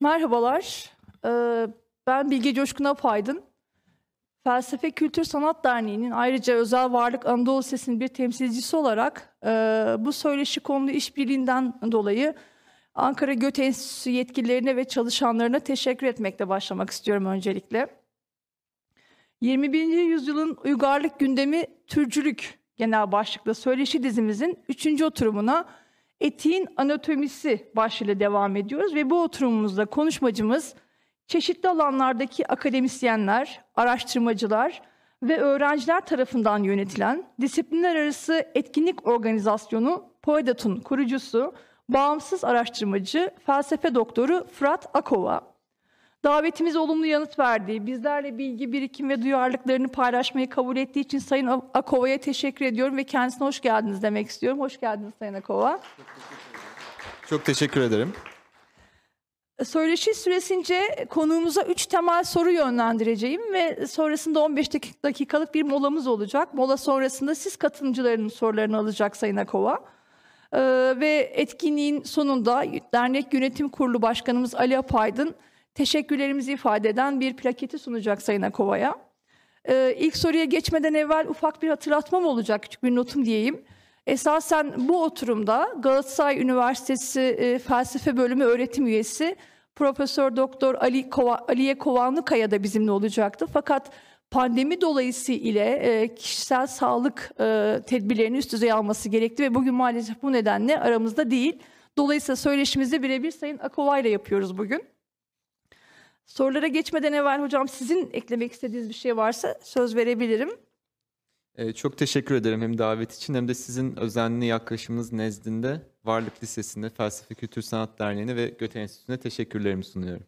Merhabalar, eee, ben Bilge Coşkun Apaydın. Felsefe Kültür Sanat Derneği'nin ayrıca Özel Varlık Anadolu Sesi'nin bir temsilcisi olarak eee, bu söyleşi konulu işbirliğinden dolayı Ankara Göte Enstitüsü yetkililerine ve çalışanlarına teşekkür etmekle başlamak istiyorum öncelikle. 21. yüzyılın uygarlık gündemi türcülük genel başlıklı söyleşi dizimizin 3. oturumuna etiğin anatomisi başlığıyla devam ediyoruz ve bu oturumumuzda konuşmacımız çeşitli alanlardaki akademisyenler, araştırmacılar ve öğrenciler tarafından yönetilen disiplinler arası etkinlik organizasyonu POEDAT'un kurucusu, bağımsız araştırmacı, felsefe doktoru Fırat Akova. Davetimize olumlu yanıt verdiği, bizlerle bilgi, birikim ve duyarlılıklarını paylaşmayı kabul ettiği için Sayın Akova'ya teşekkür ediyorum ve kendisine hoş geldiniz demek istiyorum. Hoş geldiniz Sayın Akova. Çok teşekkür ederim. Söyleşi süresince konuğumuza üç temel soru yönlendireceğim ve sonrasında 15 dakik- dakikalık bir molamız olacak. Mola sonrasında siz katılımcıların sorularını alacak Sayın Akova. Ee, ve etkinliğin sonunda dernek yönetim kurulu başkanımız Ali Apaydın teşekkürlerimizi ifade eden bir plaketi sunacak Sayın Akova'ya. Ee, ilk soruya geçmeden evvel ufak bir hatırlatmam olacak, küçük bir notum diyeyim. Esasen bu oturumda Galatasaray Üniversitesi e, Felsefe Bölümü öğretim üyesi Profesör Doktor Ali Kova, Aliye Kovanlıkaya da bizimle olacaktı. Fakat pandemi dolayısıyla ile kişisel sağlık e, tedbirlerini üst düzey alması gerekti ve bugün maalesef bu nedenle aramızda değil. Dolayısıyla söyleşimizi birebir Sayın Akova ile yapıyoruz bugün. Sorulara geçmeden evvel hocam sizin eklemek istediğiniz bir şey varsa söz verebilirim. Ee, çok teşekkür ederim hem davet için hem de sizin özenli yaklaşımınız nezdinde Varlık Lisesi'nde Felsefe Kültür Sanat Derneği'ne ve Göte Enstitüsü'ne teşekkürlerimi sunuyorum.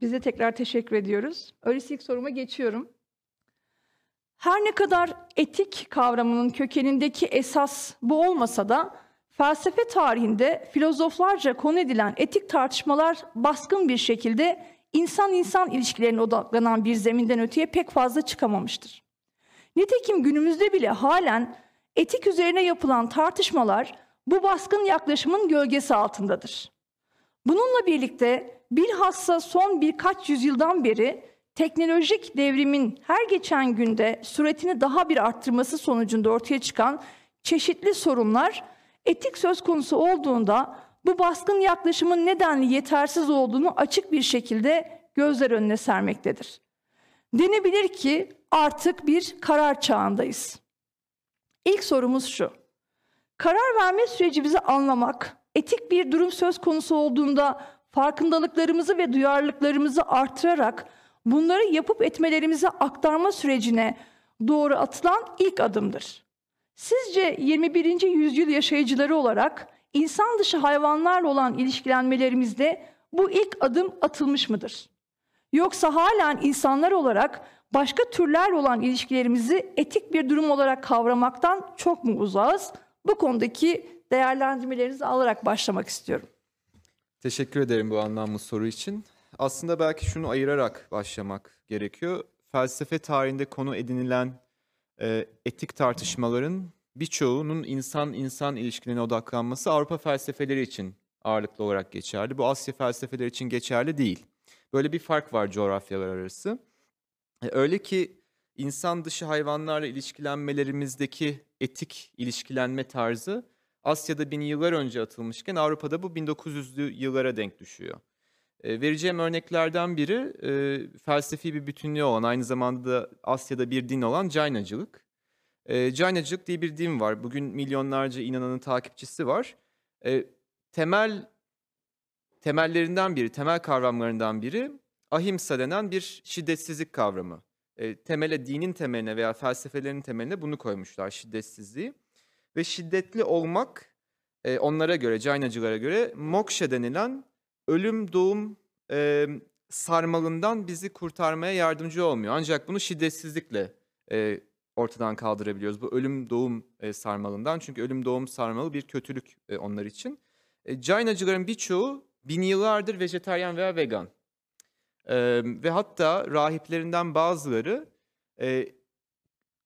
Biz de tekrar teşekkür ediyoruz. Öyleyse ilk soruma geçiyorum. Her ne kadar etik kavramının kökenindeki esas bu olmasa da felsefe tarihinde filozoflarca konu edilen etik tartışmalar baskın bir şekilde insan-insan ilişkilerine odaklanan bir zeminden öteye pek fazla çıkamamıştır. Nitekim günümüzde bile halen etik üzerine yapılan tartışmalar bu baskın yaklaşımın gölgesi altındadır. Bununla birlikte bilhassa son birkaç yüzyıldan beri teknolojik devrimin her geçen günde süretini daha bir arttırması sonucunda ortaya çıkan çeşitli sorunlar etik söz konusu olduğunda bu baskın yaklaşımın nedenli yetersiz olduğunu açık bir şekilde gözler önüne sermektedir. Denebilir ki artık bir karar çağındayız. İlk sorumuz şu. Karar verme sürecimizi anlamak, etik bir durum söz konusu olduğunda farkındalıklarımızı ve duyarlılıklarımızı artırarak bunları yapıp etmelerimize aktarma sürecine doğru atılan ilk adımdır. Sizce 21. yüzyıl yaşayıcıları olarak insan dışı hayvanlarla olan ilişkilenmelerimizde bu ilk adım atılmış mıdır? Yoksa halen insanlar olarak başka türlerle olan ilişkilerimizi etik bir durum olarak kavramaktan çok mu uzağız? Bu konudaki değerlendirmelerinizi alarak başlamak istiyorum. Teşekkür ederim bu anlamlı soru için. Aslında belki şunu ayırarak başlamak gerekiyor. Felsefe tarihinde konu edinilen e, etik tartışmaların birçoğunun insan-insan ilişkilerine odaklanması Avrupa felsefeleri için ağırlıklı olarak geçerli. Bu Asya felsefeleri için geçerli değil. Böyle bir fark var coğrafyalar arası. E, öyle ki insan dışı hayvanlarla ilişkilenmelerimizdeki etik ilişkilenme tarzı Asya'da bin yıllar önce atılmışken Avrupa'da bu 1900'lü yıllara denk düşüyor. E, vereceğim örneklerden biri e, felsefi bir bütünlüğü olan aynı zamanda da Asya'da bir din olan Jainacılık. E, Jainacılık diye bir din var. Bugün milyonlarca inananın takipçisi var. E, temel temellerinden biri, temel kavramlarından biri ahimsa denen bir şiddetsizlik kavramı. Temele, dinin temeline veya felsefelerin temeline bunu koymuşlar, şiddetsizliği. Ve şiddetli olmak e, onlara göre, Jainacılara göre moksha denilen ölüm doğum e, sarmalından bizi kurtarmaya yardımcı olmuyor. Ancak bunu şiddetsizlikle e, ortadan kaldırabiliyoruz. Bu ölüm doğum e, sarmalından. Çünkü ölüm doğum sarmalı bir kötülük e, onlar için. E, Jainacıların birçoğu bin yıllardır vejetaryen veya vegan. E, ve hatta rahiplerinden bazıları e,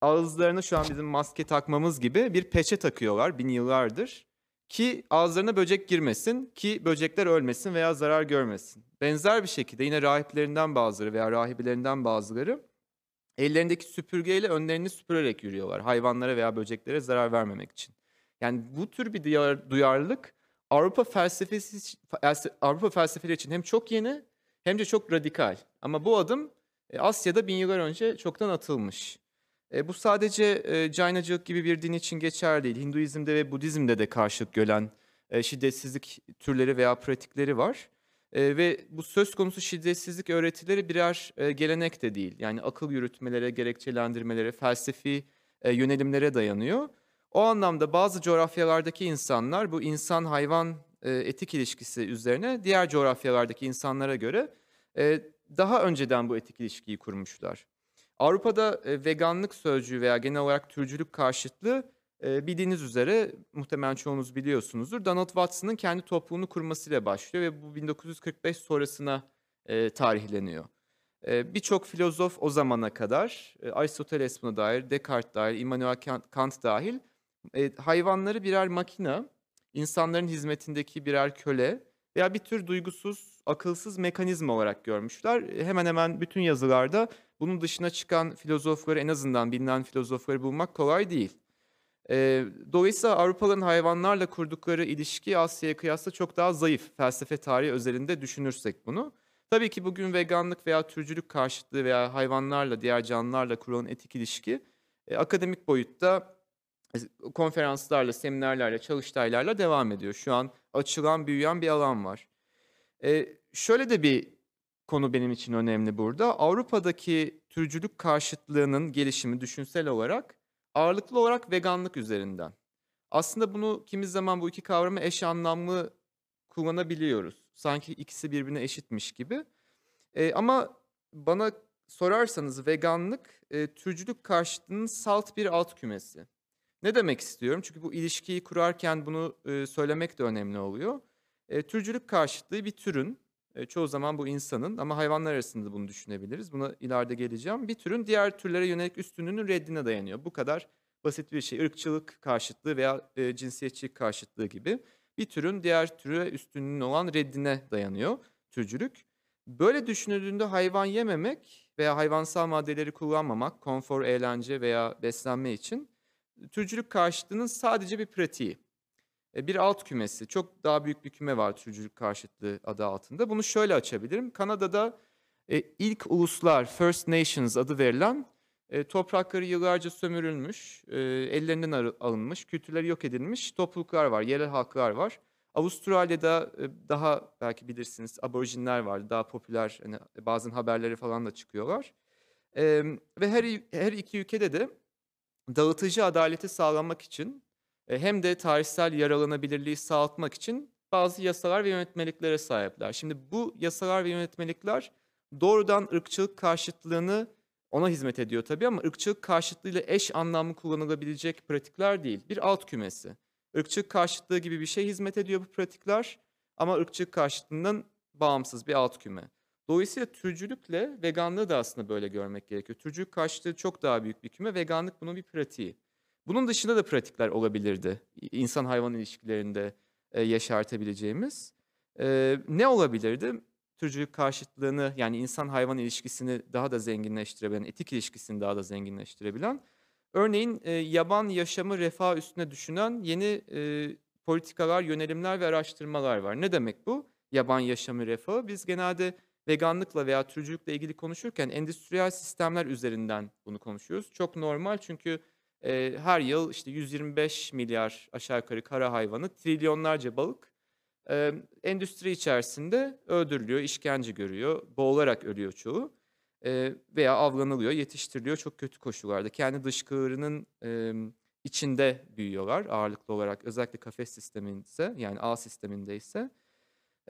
ağızlarına şu an bizim maske takmamız gibi bir peçe takıyorlar bin yıllardır. Ki ağızlarına böcek girmesin, ki böcekler ölmesin veya zarar görmesin. Benzer bir şekilde yine rahiplerinden bazıları veya rahibelerinden bazıları ellerindeki süpürgeyle önlerini süpürerek yürüyorlar. Hayvanlara veya böceklere zarar vermemek için. Yani bu tür bir duyar- duyarlılık Avrupa felsefesi Avrupa felsefeleri için hem çok yeni hem de çok radikal. Ama bu adım e, Asya'da bin yıllar önce çoktan atılmış. E, bu sadece e, Jainacılık gibi bir din için geçerli değil. Hinduizm'de ve Budizm'de de karşılık gören e, şiddetsizlik türleri veya pratikleri var. E, ve bu söz konusu şiddetsizlik öğretileri birer e, gelenek de değil. Yani akıl yürütmelere, gerekçelendirmelere, felsefi e, yönelimlere dayanıyor. O anlamda bazı coğrafyalardaki insanlar bu insan-hayvan e, etik ilişkisi üzerine diğer coğrafyalardaki insanlara göre e, daha önceden bu etik ilişkiyi kurmuşlar. Avrupa'da e, veganlık sözcüğü veya genel olarak türcülük karşıtlığı e, bildiğiniz üzere muhtemelen çoğunuz biliyorsunuzdur. Donald Watson'ın kendi topluluğunu kurmasıyla başlıyor ve bu 1945 sonrasına e, tarihleniyor. E, Birçok filozof o zamana kadar, e, Aristoteles buna dair, Descartes dahil, Immanuel Kant, dahil hayvanları birer makina, insanların hizmetindeki birer köle veya bir tür duygusuz, akılsız mekanizma olarak görmüşler. Hemen hemen bütün yazılarda bunun dışına çıkan filozofları en azından bilinen filozofları bulmak kolay değil. E, dolayısıyla Avrupalıların hayvanlarla kurdukları ilişki Asya'ya kıyasla çok daha zayıf felsefe tarihi özelinde düşünürsek bunu. Tabii ki bugün veganlık veya türcülük karşıtlığı veya hayvanlarla, diğer canlılarla kurulan etik ilişki e, akademik boyutta e, konferanslarla, seminerlerle, çalıştaylarla devam ediyor. Şu an açılan, büyüyen bir alan var. E, şöyle de bir konu benim için önemli burada. Avrupa'daki türcülük karşıtlığının gelişimi düşünsel olarak ağırlıklı olarak veganlık üzerinden. Aslında bunu kimi zaman bu iki kavramı eş anlamlı kullanabiliyoruz. Sanki ikisi birbirine eşitmiş gibi. E, ama bana sorarsanız veganlık e, türcülük karşıtlığının salt bir alt kümesi. Ne demek istiyorum? Çünkü bu ilişkiyi kurarken bunu e, söylemek de önemli oluyor. E, türcülük karşıtlığı bir türün, çoğu zaman bu insanın ama hayvanlar arasında bunu düşünebiliriz. Buna ileride geleceğim. Bir türün diğer türlere yönelik üstünlüğünün reddine dayanıyor. Bu kadar basit bir şey. Irkçılık karşıtlığı veya e, cinsiyetçilik karşıtlığı gibi. Bir türün diğer türe üstünlüğünün olan reddine dayanıyor türcülük. Böyle düşünüldüğünde hayvan yememek veya hayvansal maddeleri kullanmamak, konfor, eğlence veya beslenme için türcülük karşıtlığının sadece bir pratiği. E, Bir alt kümesi, çok daha büyük bir küme var türcülük karşıtlığı adı altında. Bunu şöyle açabilirim. Kanada'da e, ilk uluslar, First Nations adı verilen e, toprakları yıllarca sömürülmüş, ellerinden alınmış, kültürleri yok edilmiş topluluklar var, yerel halklar var. Avustralya'da daha belki bilirsiniz aborjinler vardı, daha popüler, hani bazen haberleri falan da çıkıyorlar. Ve her her iki ülkede de dağıtıcı adaleti sağlamak için hem de tarihsel yaralanabilirliği sağlatmak için bazı yasalar ve yönetmeliklere sahipler. Şimdi bu yasalar ve yönetmelikler doğrudan ırkçılık karşıtlığını ona hizmet ediyor tabii ama ırkçılık karşıtlığıyla eş anlamlı kullanılabilecek pratikler değil. Bir alt kümesi. Irkçılık karşıtlığı gibi bir şey hizmet ediyor bu pratikler ama ırkçılık karşıtlığından bağımsız bir alt küme. Dolayısıyla türcülükle veganlığı da aslında böyle görmek gerekiyor. Türcülük karşıtlığı çok daha büyük bir küme, veganlık bunun bir pratiği. Bunun dışında da pratikler olabilirdi. İnsan hayvan ilişkilerinde e, yaşartabileceğimiz. E, ne olabilirdi? Türcülük karşıtlığını yani insan hayvan ilişkisini daha da zenginleştirebilen, etik ilişkisini daha da zenginleştirebilen. Örneğin e, yaban yaşamı refah üstüne düşünen yeni e, politikalar, yönelimler ve araştırmalar var. Ne demek bu? Yaban yaşamı refahı. Biz genelde veganlıkla veya türcülükle ilgili konuşurken endüstriyel sistemler üzerinden bunu konuşuyoruz. Çok normal çünkü e, her yıl işte 125 milyar aşağı yukarı kara hayvanı, trilyonlarca balık e, endüstri içerisinde öldürülüyor, işkence görüyor, boğularak ölüyor çoğu e, veya avlanılıyor, yetiştiriliyor çok kötü koşullarda. Kendi dışkılarının e, içinde büyüyorlar ağırlıklı olarak özellikle kafes sisteminde yani ağ sisteminde ise.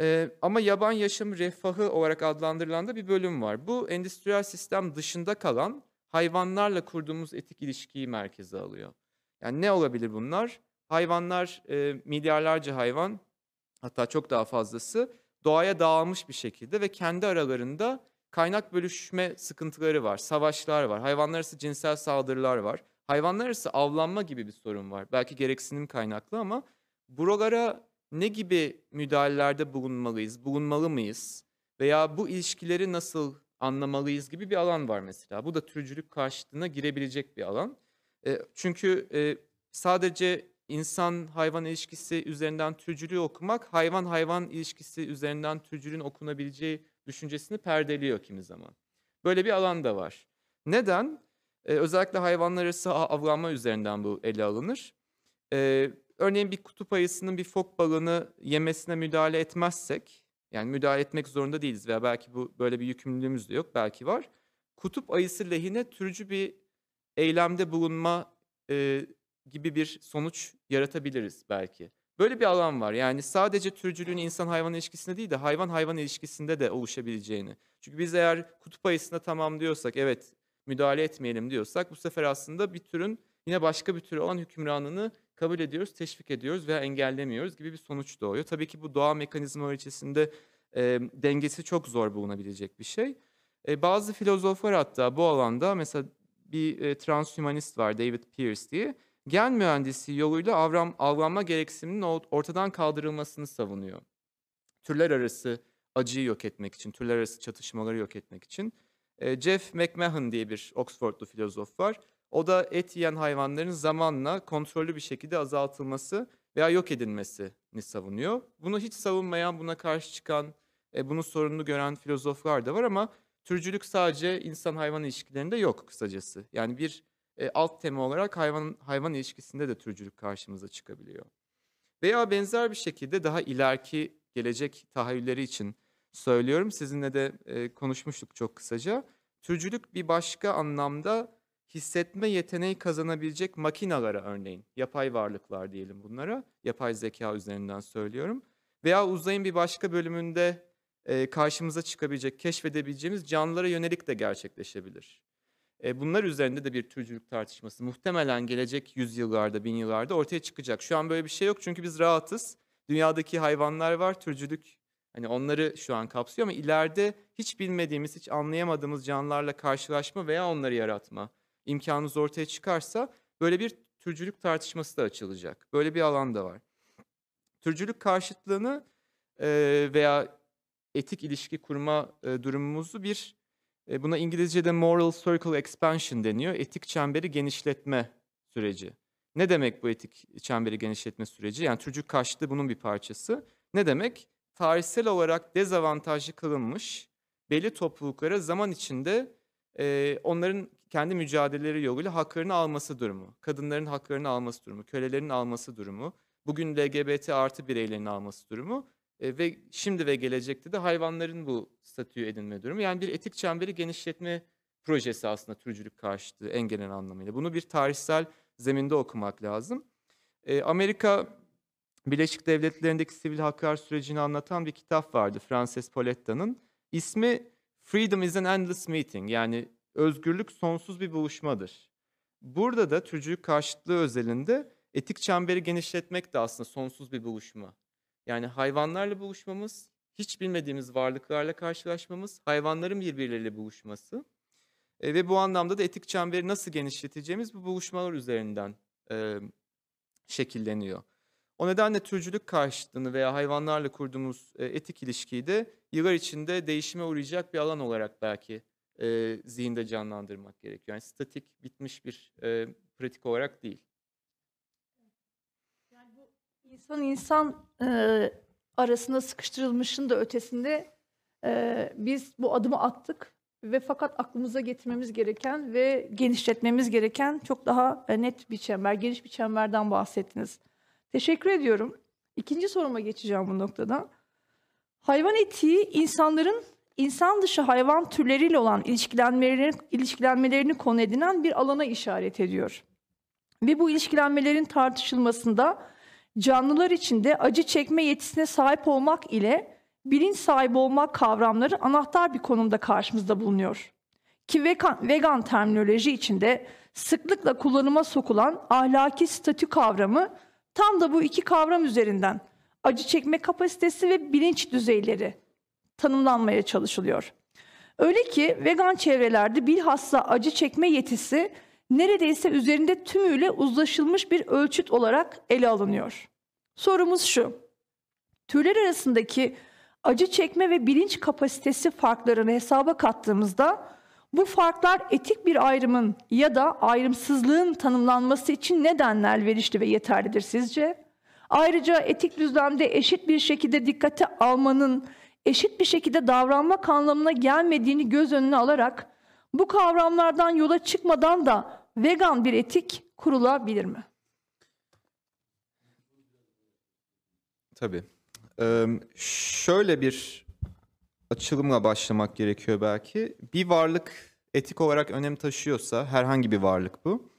Ee, ama yaban yaşam refahı olarak adlandırılan da bir bölüm var. Bu endüstriyel sistem dışında kalan hayvanlarla kurduğumuz etik ilişkiyi merkeze alıyor. Yani ne olabilir bunlar? Hayvanlar, e, milyarlarca hayvan hatta çok daha fazlası doğaya dağılmış bir şekilde ve kendi aralarında kaynak bölüşme sıkıntıları var, savaşlar var, hayvanlar arası cinsel saldırılar var, hayvanlar arası avlanma gibi bir sorun var. Belki gereksinim kaynaklı ama buralara ne gibi müdahalelerde bulunmalıyız, bulunmalı mıyız veya bu ilişkileri nasıl anlamalıyız gibi bir alan var mesela. Bu da türcülük karşıtlığına girebilecek bir alan. E, çünkü e, sadece insan hayvan ilişkisi üzerinden türcülüğü okumak hayvan hayvan ilişkisi üzerinden türcülüğün okunabileceği düşüncesini perdeliyor kimi zaman. Böyle bir alan da var. Neden? Ee, özellikle hayvanlar arası avlanma üzerinden bu ele alınır. Örneğin bir kutup ayısının bir fok balığını yemesine müdahale etmezsek, yani müdahale etmek zorunda değiliz veya belki bu böyle bir yükümlülüğümüz de yok, belki var. Kutup ayısı lehine türcü bir eylemde bulunma e, gibi bir sonuç yaratabiliriz belki. Böyle bir alan var. Yani sadece türcülüğün insan hayvan ilişkisinde değil de hayvan hayvan ilişkisinde de oluşabileceğini. Çünkü biz eğer kutup ayısına tamam diyorsak, evet müdahale etmeyelim diyorsak bu sefer aslında bir türün yine başka bir tür olan hükümranlığını kabul ediyoruz, teşvik ediyoruz veya engellemiyoruz gibi bir sonuç doğuyor. Tabii ki bu doğa mekanizmaları içerisinde e, dengesi çok zor bulunabilecek bir şey. E, bazı filozoflar hatta bu alanda mesela bir e, transhumanist var David Pierce diye gen mühendisi yoluyla avram, avlanma gereksiniminin ortadan kaldırılmasını savunuyor. Türler arası acıyı yok etmek için, türler arası çatışmaları yok etmek için. E, Jeff McMahon diye bir Oxfordlu filozof var. O da et yiyen hayvanların zamanla kontrollü bir şekilde azaltılması veya yok edilmesini savunuyor. Bunu hiç savunmayan, buna karşı çıkan, e, bunu sorunlu gören filozoflar da var ama türcülük sadece insan-hayvan ilişkilerinde yok kısacası. Yani bir e, alt tema olarak hayvan hayvan ilişkisinde de türcülük karşımıza çıkabiliyor. Veya benzer bir şekilde daha ileriki gelecek tahayyülleri için söylüyorum. Sizinle de e, konuşmuştuk çok kısaca. Türcülük bir başka anlamda hissetme yeteneği kazanabilecek makinalara örneğin, yapay varlıklar diyelim bunlara, yapay zeka üzerinden söylüyorum. Veya uzayın bir başka bölümünde e, karşımıza çıkabilecek, keşfedebileceğimiz canlılara yönelik de gerçekleşebilir. E, bunlar üzerinde de bir türcülük tartışması muhtemelen gelecek yüzyıllarda, bin yıllarda ortaya çıkacak. Şu an böyle bir şey yok çünkü biz rahatız. Dünyadaki hayvanlar var, türcülük hani onları şu an kapsıyor ama ileride hiç bilmediğimiz, hiç anlayamadığımız canlılarla karşılaşma veya onları yaratma imkanımız ortaya çıkarsa böyle bir türcülük tartışması da açılacak. Böyle bir alan da var. Türcülük karşıtlığını e, veya etik ilişki kurma e, durumumuzu bir e, buna İngilizce'de moral circle expansion deniyor. Etik çemberi genişletme süreci. Ne demek bu etik çemberi genişletme süreci? Yani çocuk karşıtı bunun bir parçası. Ne demek? Tarihsel olarak dezavantajlı kılınmış belli topluluklara zaman içinde e, onların kendi mücadeleleri yoluyla haklarını alması durumu, kadınların haklarını alması durumu, kölelerin alması durumu, bugün LGBT artı bireylerin alması durumu e, ve şimdi ve gelecekte de hayvanların bu statüyü edinme durumu. Yani bir etik çemberi genişletme projesi aslında türcülük karşıtı en genel anlamıyla. Bunu bir tarihsel zeminde okumak lazım. E, Amerika Birleşik Devletleri'ndeki sivil haklar sürecini anlatan bir kitap vardı Frances Poletta'nın. İsmi Freedom is an Endless Meeting yani özgürlük sonsuz bir buluşmadır. Burada da türcülük karşıtlığı özelinde etik çemberi genişletmek de aslında sonsuz bir buluşma. Yani hayvanlarla buluşmamız, hiç bilmediğimiz varlıklarla karşılaşmamız, hayvanların birbirleriyle buluşması e, ve bu anlamda da etik çemberi nasıl genişleteceğimiz bu buluşmalar üzerinden e, şekilleniyor. O nedenle türcülük karşıtlığını veya hayvanlarla kurduğumuz e, etik ilişkiyi de yıllar içinde değişime uğrayacak bir alan olarak belki e, zihinde canlandırmak gerekiyor. Yani statik, bitmiş bir e, pratik olarak değil. İnsan insan e, arasında sıkıştırılmışın da ötesinde e, biz bu adımı attık ve fakat aklımıza getirmemiz gereken ve genişletmemiz gereken çok daha net bir çember, geniş bir çemberden bahsettiniz. Teşekkür ediyorum. İkinci soruma geçeceğim bu noktada. Hayvan etiği insanların insan dışı hayvan türleriyle olan ilişkilenmelerini, ilişkilenmelerini konu edinen bir alana işaret ediyor. Ve bu ilişkilenmelerin tartışılmasında canlılar içinde acı çekme yetisine sahip olmak ile bilinç sahibi olmak kavramları anahtar bir konumda karşımızda bulunuyor. Ki vegan, vegan terminoloji içinde sıklıkla kullanıma sokulan ahlaki statü kavramı tam da bu iki kavram üzerinden acı çekme kapasitesi ve bilinç düzeyleri tanımlanmaya çalışılıyor. Öyle ki vegan çevrelerde bilhassa acı çekme yetisi neredeyse üzerinde tümüyle uzlaşılmış bir ölçüt olarak ele alınıyor. Sorumuz şu. Türler arasındaki acı çekme ve bilinç kapasitesi farklarını hesaba kattığımızda bu farklar etik bir ayrımın ya da ayrımsızlığın tanımlanması için nedenler verişli ve yeterlidir sizce? Ayrıca etik düzlemde eşit bir şekilde dikkate almanın eşit bir şekilde davranmak anlamına gelmediğini göz önüne alarak bu kavramlardan yola çıkmadan da vegan bir etik kurulabilir mi? Tabii. Ee, şöyle bir açılımla başlamak gerekiyor belki. Bir varlık etik olarak önem taşıyorsa, herhangi bir varlık bu,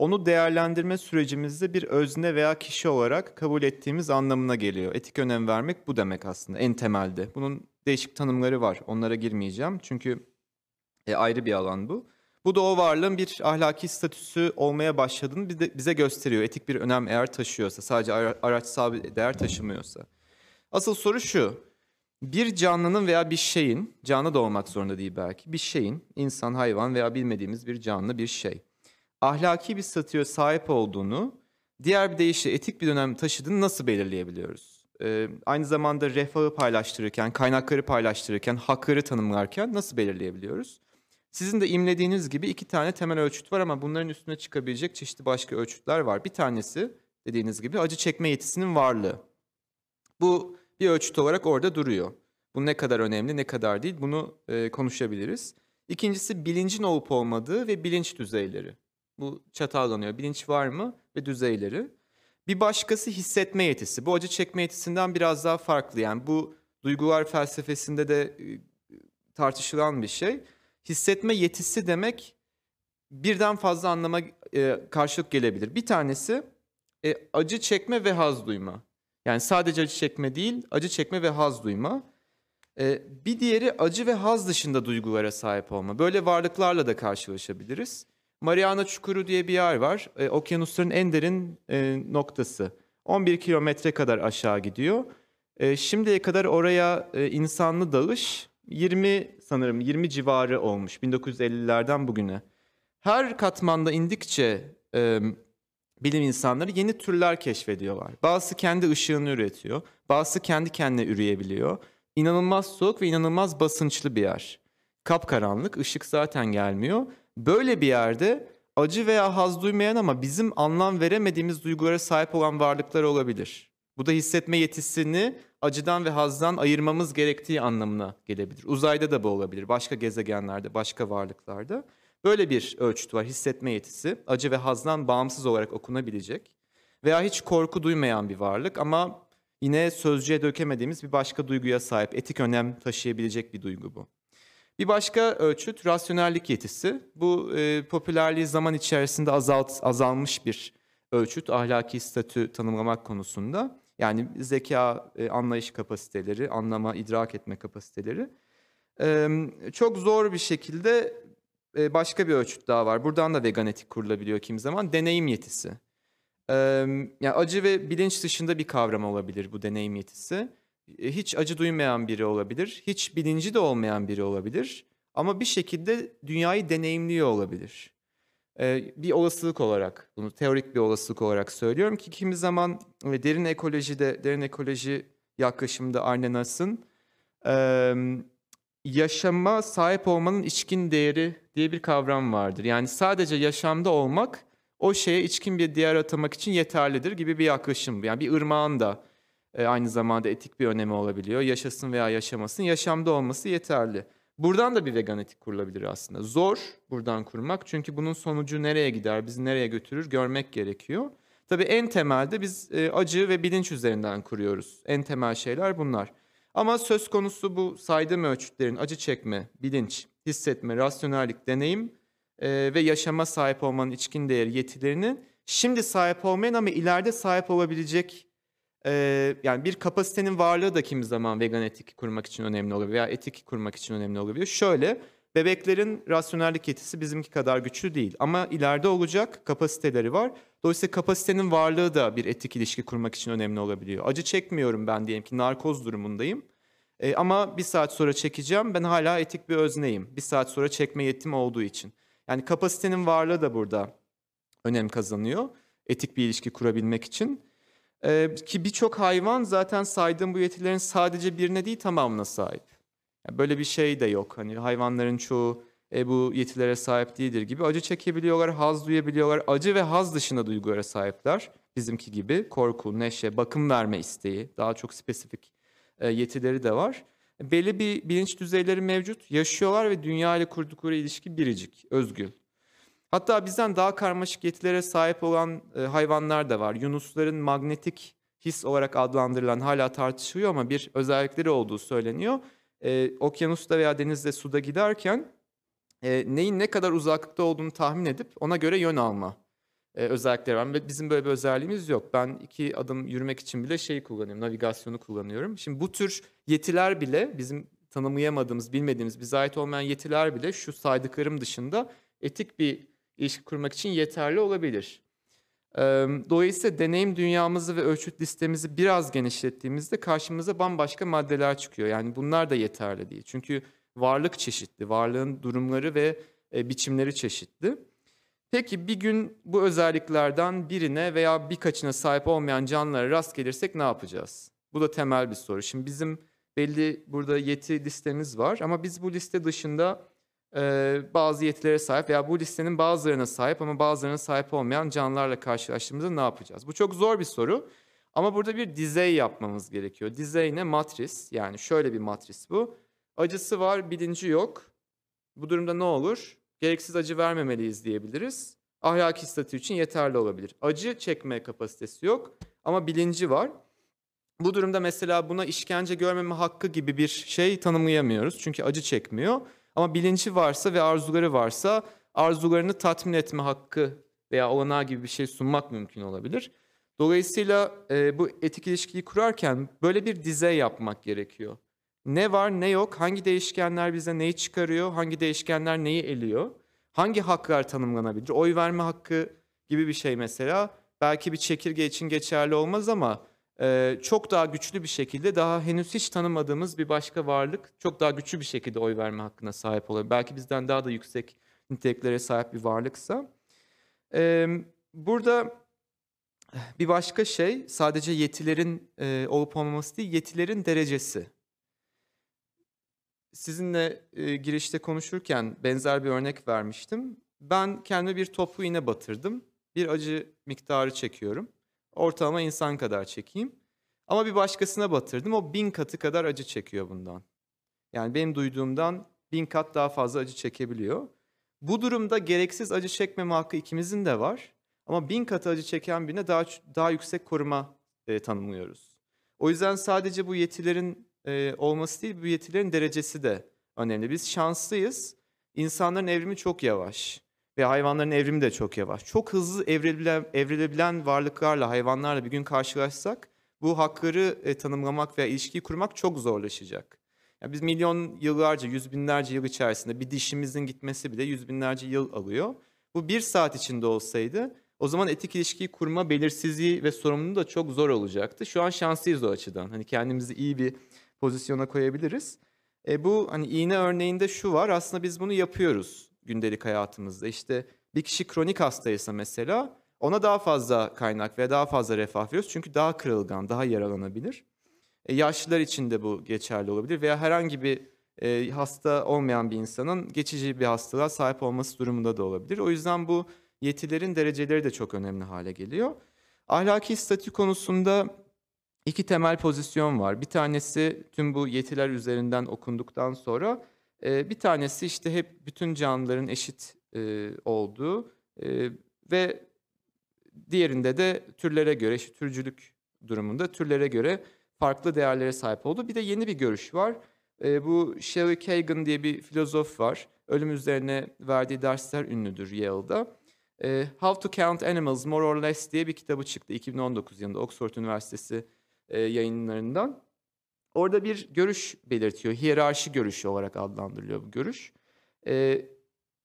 onu değerlendirme sürecimizde bir özne veya kişi olarak kabul ettiğimiz anlamına geliyor. Etik önem vermek bu demek aslında en temelde. Bunun değişik tanımları var. Onlara girmeyeceğim çünkü e, ayrı bir alan bu. Bu da o varlığın bir ahlaki statüsü olmaya başladığını bize, gösteriyor. Etik bir önem eğer taşıyorsa, sadece ara, araçsal bir değer taşımıyorsa. Asıl soru şu. Bir canlının veya bir şeyin, canlı da olmak zorunda değil belki, bir şeyin, insan, hayvan veya bilmediğimiz bir canlı bir şey, ahlaki bir statüye sahip olduğunu, diğer bir deyişle etik bir önem taşıdığını nasıl belirleyebiliyoruz? Ee, aynı zamanda refahı paylaştırırken, kaynakları paylaştırırken, hakları tanımlarken nasıl belirleyebiliyoruz? Sizin de imlediğiniz gibi iki tane temel ölçüt var ama bunların üstüne çıkabilecek çeşitli başka ölçütler var. Bir tanesi dediğiniz gibi acı çekme yetisinin varlığı. Bu bir ölçüt olarak orada duruyor. Bu ne kadar önemli, ne kadar değil bunu e, konuşabiliriz. İkincisi bilincin olup olmadığı ve bilinç düzeyleri. Bu çatallanıyor. Bilinç var mı ve düzeyleri. Bir başkası hissetme yetisi. Bu acı çekme yetisinden biraz daha farklı. Yani bu duygular felsefesinde de e, tartışılan bir şey. Hissetme yetisi demek birden fazla anlama e, karşılık gelebilir. Bir tanesi e, acı çekme ve haz duyma. Yani sadece acı çekme değil, acı çekme ve haz duyma. Ee, bir diğeri acı ve haz dışında duygulara sahip olma. Böyle varlıklarla da karşılaşabiliriz. Mariana Çukuru diye bir yer var. Ee, okyanusların en derin e, noktası. 11 kilometre kadar aşağı gidiyor. Ee, şimdiye kadar oraya e, insanlı dalış 20 sanırım 20 civarı olmuş 1950'lerden bugüne. Her katmanda indikçe e, bilim insanları yeni türler keşfediyorlar. Bazısı kendi ışığını üretiyor, bazısı kendi kendine üreyebiliyor. İnanılmaz soğuk ve inanılmaz basınçlı bir yer. Kapkaranlık, ışık zaten gelmiyor. Böyle bir yerde acı veya haz duymayan ama bizim anlam veremediğimiz duygulara sahip olan varlıklar olabilir. Bu da hissetme yetisini acıdan ve hazdan ayırmamız gerektiği anlamına gelebilir. Uzayda da bu olabilir, başka gezegenlerde, başka varlıklarda. Böyle bir ölçüt var hissetme yetisi. Acı ve hazdan bağımsız olarak okunabilecek. Veya hiç korku duymayan bir varlık ama yine sözcüğe dökemediğimiz bir başka duyguya sahip. Etik önem taşıyabilecek bir duygu bu. Bir başka ölçüt rasyonellik yetisi. Bu e, popülerliği zaman içerisinde azalt, azalmış bir ölçüt ahlaki statü tanımlamak konusunda. Yani zeka, e, anlayış kapasiteleri, anlama, idrak etme kapasiteleri. E, çok zor bir şekilde e, başka bir ölçüt daha var. Buradan da vegan etik kurulabiliyor kimi zaman. Deneyim yetisi. E, yani acı ve bilinç dışında bir kavram olabilir bu deneyim yetisi. E, hiç acı duymayan biri olabilir. Hiç bilinci de olmayan biri olabilir. Ama bir şekilde dünyayı deneyimliyor olabilir. E, bir olasılık olarak, bunu teorik bir olasılık olarak söylüyorum ki kimi zaman e, derin ekolojide, derin ekoloji yaklaşımında Arne Nass'ın e, yaşama sahip olmanın içkin değeri diye bir kavram vardır. Yani sadece yaşamda olmak o şeye içkin bir değer atamak için yeterlidir gibi bir yaklaşım. Yani bir ırmağın da e, aynı zamanda etik bir önemi olabiliyor. Yaşasın veya yaşamasın yaşamda olması yeterli. Buradan da bir vegan etik kurulabilir aslında. Zor buradan kurmak çünkü bunun sonucu nereye gider, bizi nereye götürür görmek gerekiyor. Tabii en temelde biz e, acı ve bilinç üzerinden kuruyoruz. En temel şeyler bunlar. Ama söz konusu bu saydığım ölçütlerin acı çekme, bilinç, hissetme, rasyonellik, deneyim e, ve yaşama sahip olmanın içkin değeri yetilerini şimdi sahip olmayan ama ileride sahip olabilecek e, yani bir kapasitenin varlığı da kimi zaman vegan etik kurmak için önemli olabilir veya etik kurmak için önemli olabilir. Şöyle bebeklerin rasyonellik yetisi bizimki kadar güçlü değil ama ileride olacak kapasiteleri var. Dolayısıyla kapasitenin varlığı da bir etik ilişki kurmak için önemli olabiliyor. Acı çekmiyorum ben diyelim ki narkoz durumundayım. E, ama bir saat sonra çekeceğim ben hala etik bir özneyim. Bir saat sonra çekme yetim olduğu için. Yani kapasitenin varlığı da burada önem kazanıyor. Etik bir ilişki kurabilmek için. Ee, ki birçok hayvan zaten saydığım bu yetilerin sadece birine değil tamamına sahip. Yani böyle bir şey de yok. Hani hayvanların çoğu e, bu yetilere sahip değildir gibi. Acı çekebiliyorlar, haz duyabiliyorlar. Acı ve haz dışında duygulara sahipler. Bizimki gibi korku, neşe, bakım verme isteği. Daha çok spesifik e, yetileri de var. Belli bir bilinç düzeyleri mevcut. Yaşıyorlar ve dünya ile kurdukları ilişki biricik, özgül. Hatta bizden daha karmaşık yetilere sahip olan e, hayvanlar da var. Yunusların magnetik his olarak adlandırılan hala tartışılıyor ama bir özellikleri olduğu söyleniyor. E, okyanusta veya denizde suda giderken e, neyin ne kadar uzaklıkta olduğunu tahmin edip ona göre yön alma e, özellikleri var. Bizim böyle bir özelliğimiz yok. Ben iki adım yürümek için bile şeyi kullanıyorum, navigasyonu kullanıyorum. Şimdi bu tür yetiler bile bizim tanımlayamadığımız, bilmediğimiz, bize ait olmayan yetiler bile şu saydıklarım dışında etik bir ilişki kurmak için yeterli olabilir. Dolayısıyla deneyim dünyamızı ve ölçüt listemizi biraz genişlettiğimizde karşımıza bambaşka maddeler çıkıyor. Yani bunlar da yeterli değil. Çünkü varlık çeşitli, varlığın durumları ve e, biçimleri çeşitli. Peki bir gün bu özelliklerden birine veya birkaçına sahip olmayan canlılara rast gelirsek ne yapacağız? Bu da temel bir soru. Şimdi bizim belli burada yeti listemiz var ama biz bu liste dışında e, bazı yetilere sahip veya bu listenin bazılarına sahip ama bazılarına sahip olmayan canlılarla karşılaştığımızda ne yapacağız? Bu çok zor bir soru ama burada bir dizey yapmamız gerekiyor. Dizey ne? Matris yani şöyle bir matris bu. Acısı var, bilinci yok. Bu durumda ne olur? Gereksiz acı vermemeliyiz diyebiliriz. Ahlaki statü için yeterli olabilir. Acı çekme kapasitesi yok ama bilinci var. Bu durumda mesela buna işkence görmeme hakkı gibi bir şey tanımlayamıyoruz. Çünkü acı çekmiyor. Ama bilinci varsa ve arzuları varsa arzularını tatmin etme hakkı veya olanağı gibi bir şey sunmak mümkün olabilir. Dolayısıyla e, bu etik ilişkiyi kurarken böyle bir dize yapmak gerekiyor. Ne var ne yok, hangi değişkenler bize neyi çıkarıyor, hangi değişkenler neyi eliyor, hangi haklar tanımlanabilir? Oy verme hakkı gibi bir şey mesela belki bir çekirge için geçerli olmaz ama çok daha güçlü bir şekilde daha henüz hiç tanımadığımız bir başka varlık çok daha güçlü bir şekilde oy verme hakkına sahip olabilir. Belki bizden daha da yüksek niteliklere sahip bir varlıksa. E, burada bir başka şey sadece yetilerin e, olup olmaması değil, yetilerin derecesi. Sizinle e, girişte konuşurken benzer bir örnek vermiştim. Ben kendime bir toplu iğne batırdım. Bir acı miktarı çekiyorum. Ortalama insan kadar çekeyim. Ama bir başkasına batırdım. O bin katı kadar acı çekiyor bundan. Yani benim duyduğumdan bin kat daha fazla acı çekebiliyor. Bu durumda gereksiz acı çekmeme hakkı ikimizin de var. Ama bin katı acı çeken birine daha daha yüksek koruma e, tanımlıyoruz. O yüzden sadece bu yetilerin e, olması değil, bu yetilerin derecesi de önemli. Biz şanslıyız. İnsanların evrimi çok yavaş ve hayvanların evrimi de çok yavaş. Çok hızlı evrilebilen, evrilebilen varlıklarla, hayvanlarla bir gün karşılaşsak bu hakları e, tanımlamak veya ilişkiyi kurmak çok zorlaşacak. Yani biz milyon yıllarca, yüz binlerce yıl içerisinde bir dişimizin gitmesi bile yüz binlerce yıl alıyor. Bu bir saat içinde olsaydı o zaman etik ilişkiyi kurma belirsizliği ve sorumluluğu da çok zor olacaktı. Şu an şanslıyız o açıdan. Hani kendimizi iyi bir pozisyona koyabiliriz. E bu hani iğne örneğinde şu var. Aslında biz bunu yapıyoruz gündelik hayatımızda. İşte bir kişi kronik hastaysa mesela ona daha fazla kaynak ve daha fazla refah veriyoruz. Çünkü daha kırılgan, daha yaralanabilir. E, yaşlılar için de bu geçerli olabilir veya herhangi bir e, hasta olmayan bir insanın geçici bir hastalığa sahip olması durumunda da olabilir. O yüzden bu yetilerin dereceleri de çok önemli hale geliyor. Ahlaki statü konusunda iki temel pozisyon var. Bir tanesi tüm bu yetiler üzerinden okunduktan sonra e, bir tanesi işte hep bütün canlıların eşit e, olduğu e, ve diğerinde de türlere göre, işte türcülük durumunda türlere göre farklı değerlere sahip olduğu. Bir de yeni bir görüş var. E, bu Shelley Kagan diye bir filozof var. Ölüm üzerine verdiği dersler ünlüdür Yale'da. E, How to Count Animals More or Less diye bir kitabı çıktı 2019 yılında Oxford Üniversitesi e, yayınlarından. Orada bir görüş belirtiyor. Hiyerarşi görüşü olarak adlandırılıyor bu görüş. E,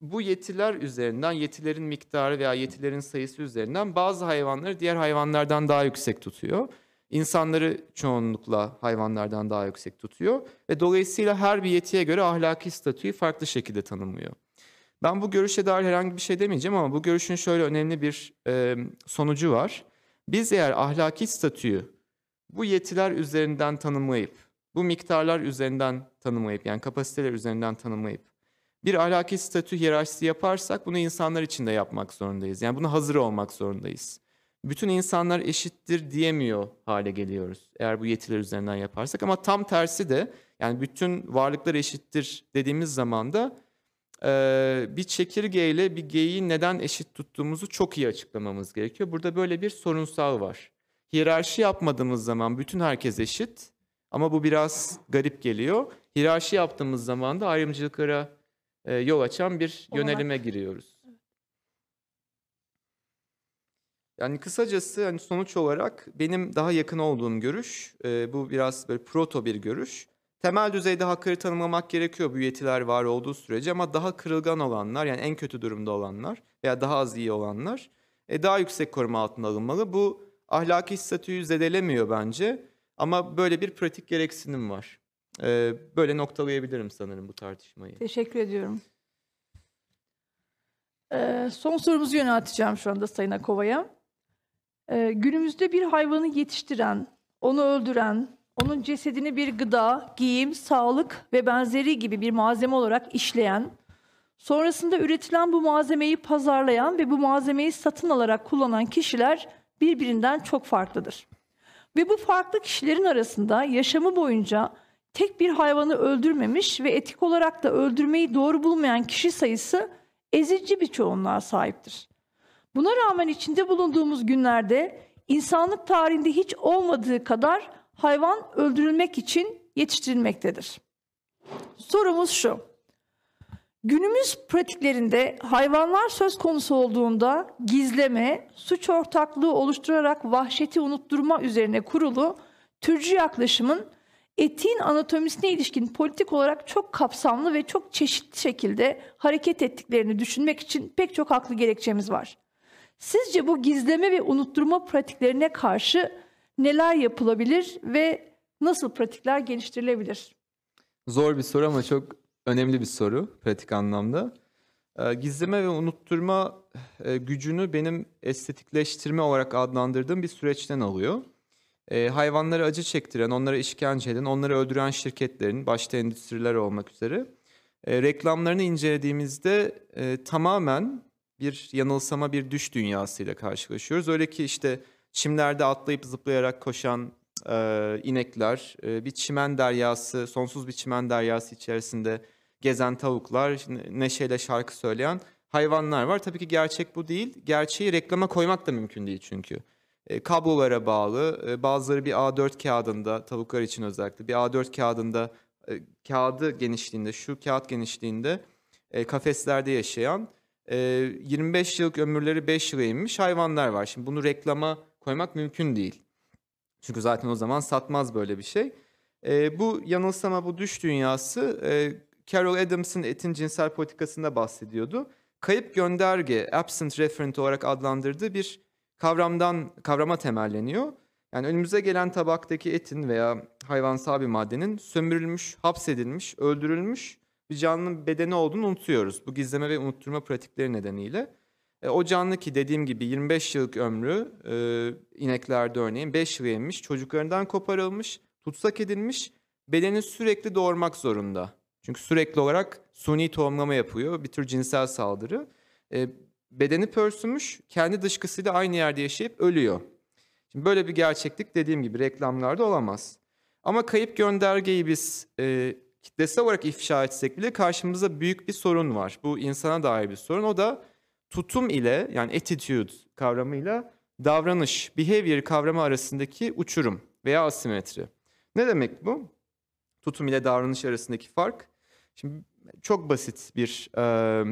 bu yetiler üzerinden, yetilerin miktarı veya yetilerin sayısı üzerinden bazı hayvanları diğer hayvanlardan daha yüksek tutuyor. İnsanları çoğunlukla hayvanlardan daha yüksek tutuyor ve dolayısıyla her bir yetiye göre ahlaki statüyü farklı şekilde tanımlıyor. Ben bu görüşe dair herhangi bir şey demeyeceğim ama bu görüşün şöyle önemli bir e, sonucu var. Biz eğer ahlaki statüyü bu yetiler üzerinden tanımlayıp, bu miktarlar üzerinden tanımlayıp, yani kapasiteler üzerinden tanımlayıp bir ahlaki statü hiyerarşisi yaparsak bunu insanlar için de yapmak zorundayız. Yani buna hazır olmak zorundayız. Bütün insanlar eşittir diyemiyor hale geliyoruz eğer bu yetiler üzerinden yaparsak. Ama tam tersi de yani bütün varlıklar eşittir dediğimiz zaman da e, bir çekirgeyle bir geyiği neden eşit tuttuğumuzu çok iyi açıklamamız gerekiyor. Burada böyle bir sorunsal var. Hiyerarşi yapmadığımız zaman bütün herkes eşit ama bu biraz garip geliyor. Hiyerarşi yaptığımız zaman da ayrımcılıklara e, yol açan bir Olarak. yönelime giriyoruz. Yani kısacası hani sonuç olarak benim daha yakın olduğum görüş, e, bu biraz böyle proto bir görüş. Temel düzeyde hakları tanımlamak gerekiyor bu yetiler var olduğu sürece ama daha kırılgan olanlar yani en kötü durumda olanlar veya daha az iyi olanlar e, daha yüksek koruma altına alınmalı. Bu ahlaki statüyü zedelemiyor bence ama böyle bir pratik gereksinim var. E, böyle noktalayabilirim sanırım bu tartışmayı. Teşekkür ediyorum. Ee, son sorumuzu yönelteceğim şu anda Sayın Akova'ya. Ee, günümüzde bir hayvanı yetiştiren, onu öldüren, onun cesedini bir gıda, giyim, sağlık ve benzeri gibi bir malzeme olarak işleyen, sonrasında üretilen bu malzemeyi pazarlayan ve bu malzemeyi satın alarak kullanan kişiler birbirinden çok farklıdır. Ve bu farklı kişilerin arasında yaşamı boyunca tek bir hayvanı öldürmemiş ve etik olarak da öldürmeyi doğru bulmayan kişi sayısı ezici bir çoğunluğa sahiptir. Buna rağmen içinde bulunduğumuz günlerde insanlık tarihinde hiç olmadığı kadar hayvan öldürülmek için yetiştirilmektedir. Sorumuz şu. Günümüz pratiklerinde hayvanlar söz konusu olduğunda gizleme, suç ortaklığı oluşturarak vahşeti unutturma üzerine kurulu türcü yaklaşımın etiğin anatomisine ilişkin politik olarak çok kapsamlı ve çok çeşitli şekilde hareket ettiklerini düşünmek için pek çok haklı gerekçemiz var. Sizce bu gizleme ve unutturma pratiklerine karşı neler yapılabilir ve nasıl pratikler geliştirilebilir? Zor bir soru ama çok önemli bir soru pratik anlamda. Ee, Gizleme ve unutturma e, gücünü benim estetikleştirme olarak adlandırdığım bir süreçten alıyor. Ee, hayvanlara acı çektiren, onlara işkence eden, onları öldüren şirketlerin, başta endüstriler olmak üzere, e, reklamlarını incelediğimizde e, tamamen bir yanılsama, bir düş dünyasıyla karşılaşıyoruz. Öyle ki işte çimlerde atlayıp zıplayarak koşan inekler, bir çimen deryası, sonsuz bir çimen deryası içerisinde gezen tavuklar, neşeyle şarkı söyleyen hayvanlar var. Tabii ki gerçek bu değil. Gerçeği reklama koymak da mümkün değil çünkü. E, kablolara bağlı, e, bazıları bir A4 kağıdında, tavuklar için özellikle bir A4 kağıdında, e, kağıdı genişliğinde, şu kağıt genişliğinde e, kafeslerde yaşayan, e, 25 yıllık ömürleri 5 yıla inmiş hayvanlar var. Şimdi bunu reklama koymak mümkün değil. Çünkü zaten o zaman satmaz böyle bir şey. E, bu yanılsama, bu düş dünyası e, Carol Adams'ın etin cinsel politikasında bahsediyordu. Kayıp gönderge, absent referent olarak adlandırdığı bir kavramdan kavrama temelleniyor. Yani önümüze gelen tabaktaki etin veya hayvansal bir maddenin sömürülmüş, hapsedilmiş, öldürülmüş bir canlının bedeni olduğunu unutuyoruz. Bu gizleme ve unutturma pratikleri nedeniyle. E, o canlı ki dediğim gibi 25 yıllık ömrü e, ineklerde örneğin 5 yıl yemiş, çocuklarından koparılmış, tutsak edilmiş, bedeni sürekli doğurmak zorunda. Çünkü sürekli olarak suni tohumlama yapıyor, bir tür cinsel saldırı. E, bedeni pörsümüş, kendi dışkısıyla aynı yerde yaşayıp ölüyor. Şimdi böyle bir gerçeklik dediğim gibi reklamlarda olamaz. Ama kayıp göndergeyi biz e, kitlesel olarak ifşa etsek bile karşımızda büyük bir sorun var. Bu insana dair bir sorun. O da tutum ile yani attitude kavramıyla davranış, behavior kavramı arasındaki uçurum veya asimetri. Ne demek bu? Tutum ile davranış arasındaki fark. Şimdi çok basit bir e,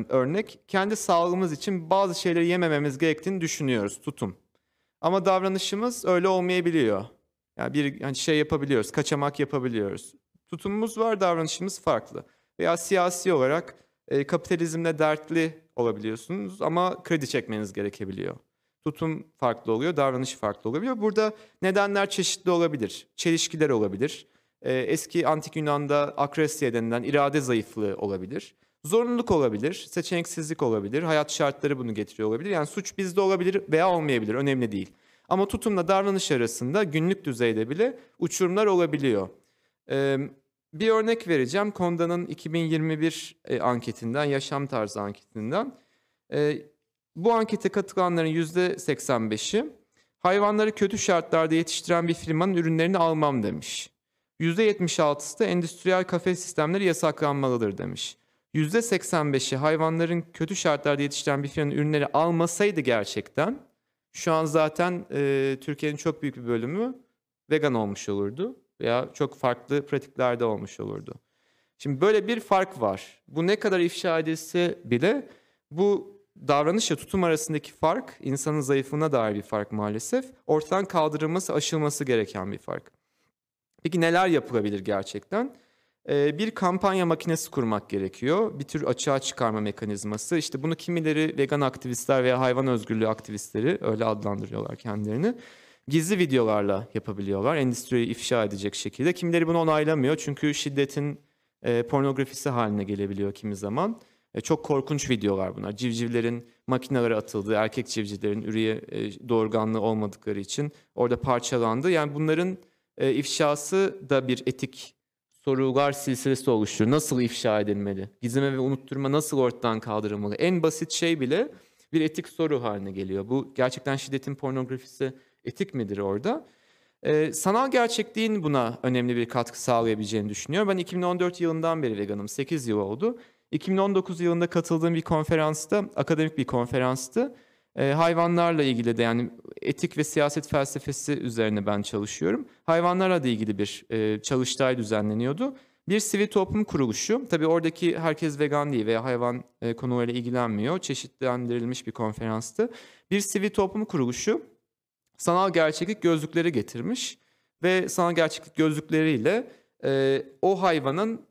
örnek. Kendi sağlığımız için bazı şeyleri yemememiz gerektiğini düşünüyoruz. Tutum. Ama davranışımız öyle olmayabiliyor. Yani bir hani şey yapabiliyoruz, kaçamak yapabiliyoruz. Tutumumuz var, davranışımız farklı. Veya siyasi olarak e, kapitalizmle dertli olabiliyorsunuz ama kredi çekmeniz gerekebiliyor. Tutum farklı oluyor, davranış farklı olabiliyor. Burada nedenler çeşitli olabilir. Çelişkiler olabilir. E, eski antik Yunan'da akresya denilen irade zayıflığı olabilir. Zorunluluk olabilir, seçeneksizlik olabilir, hayat şartları bunu getiriyor olabilir. Yani suç bizde olabilir veya olmayabilir, önemli değil. Ama tutumla davranış arasında günlük düzeyde bile uçurumlar olabiliyor. Ee, bir örnek vereceğim. Konda'nın 2021 e, anketinden, yaşam tarzı anketinden. E, bu ankete katılanların %85'i hayvanları kötü şartlarda yetiştiren bir firmanın ürünlerini almam demiş. %76'sı da endüstriyel kafes sistemleri yasaklanmalıdır demiş. %85'i hayvanların kötü şartlarda yetiştiren bir firmanın ürünleri almasaydı gerçekten şu an zaten e, Türkiye'nin çok büyük bir bölümü vegan olmuş olurdu veya çok farklı pratiklerde olmuş olurdu. Şimdi böyle bir fark var. Bu ne kadar ifşa edilse bile bu davranışla tutum arasındaki fark insanın zayıflığına dair bir fark maalesef. Ortadan kaldırılması, aşılması gereken bir fark. Peki neler yapılabilir gerçekten? Ee, bir kampanya makinesi kurmak gerekiyor. Bir tür açığa çıkarma mekanizması. İşte bunu kimileri vegan aktivistler veya hayvan özgürlüğü aktivistleri öyle adlandırıyorlar kendilerini. Gizli videolarla yapabiliyorlar. Endüstriyi ifşa edecek şekilde. Kimileri bunu onaylamıyor çünkü şiddetin e, pornografisi haline gelebiliyor kimi zaman. E, çok korkunç videolar bunlar. Civcivlerin makinelere atıldığı, erkek civcivlerin üreye e, doğurganlığı olmadıkları için orada parçalandı. Yani bunların e, ifşası da bir etik sorular silsilesi oluşturur. Nasıl ifşa edilmeli? Gizleme ve unutturma nasıl ortadan kaldırılmalı? En basit şey bile bir etik soru haline geliyor. Bu gerçekten şiddetin pornografisi etik midir orada? Ee, sanal gerçekliğin buna önemli bir katkı sağlayabileceğini düşünüyorum. Ben 2014 yılından beri veganım. 8 yıl oldu. 2019 yılında katıldığım bir konferansta, akademik bir konferanstı. E, hayvanlarla ilgili de yani etik ve siyaset felsefesi üzerine ben çalışıyorum. Hayvanlarla da ilgili bir e, çalıştay düzenleniyordu. Bir sivil toplum kuruluşu, tabii oradaki herkes vegan değil veya hayvan e, konularıyla ilgilenmiyor. Çeşitlendirilmiş bir konferanstı. Bir sivil toplum kuruluşu sanal gerçeklik gözlükleri getirmiş ve sanal gerçeklik gözlükleriyle e, o hayvanın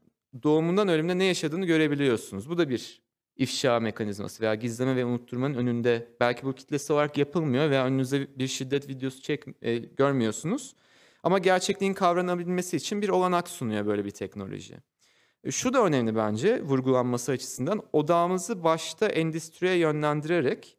doğumundan ölümüne ne yaşadığını görebiliyorsunuz. Bu da bir ifşa mekanizması veya gizleme ve unutturmanın önünde belki bu kitlesi olarak yapılmıyor veya önünüze bir şiddet videosu çek e, görmüyorsunuz. Ama gerçekliğin kavranabilmesi için bir olanak sunuyor böyle bir teknoloji. E, şu da önemli bence vurgulanması açısından odağımızı başta endüstriye yönlendirerek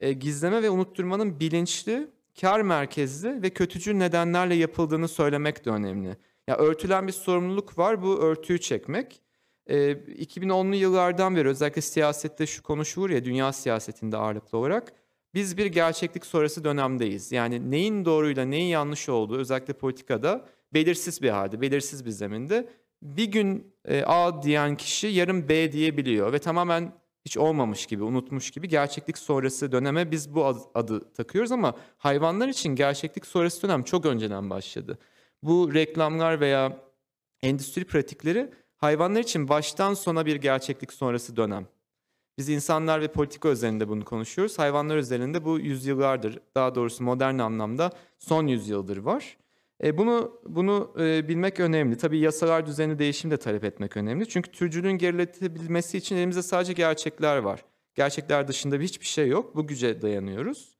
e, gizleme ve unutturmanın bilinçli, kar merkezli ve kötücül nedenlerle yapıldığını söylemek de önemli. Ya örtülen bir sorumluluk var bu örtüyü çekmek. E, 2010'lu yıllardan beri özellikle siyasette şu konuşulur ya dünya siyasetinde ağırlıklı olarak biz bir gerçeklik sonrası dönemdeyiz. Yani neyin doğruyla neyin yanlış olduğu özellikle politikada belirsiz bir halde, belirsiz bir zeminde. Bir gün e, A diyen kişi yarın B diyebiliyor ve tamamen hiç olmamış gibi, unutmuş gibi gerçeklik sonrası döneme biz bu adı, adı takıyoruz ama hayvanlar için gerçeklik sonrası dönem çok önceden başladı. Bu reklamlar veya endüstri pratikleri hayvanlar için baştan sona bir gerçeklik sonrası dönem. Biz insanlar ve politika üzerinde bunu konuşuyoruz. Hayvanlar üzerinde bu yüzyıllardır, daha doğrusu modern anlamda son yüzyıldır var. E, bunu bunu e, bilmek önemli. Tabii yasalar düzeni değişim de talep etmek önemli. Çünkü türcülüğün geriletebilmesi için elimizde sadece gerçekler var. Gerçekler dışında hiçbir şey yok. Bu güce dayanıyoruz.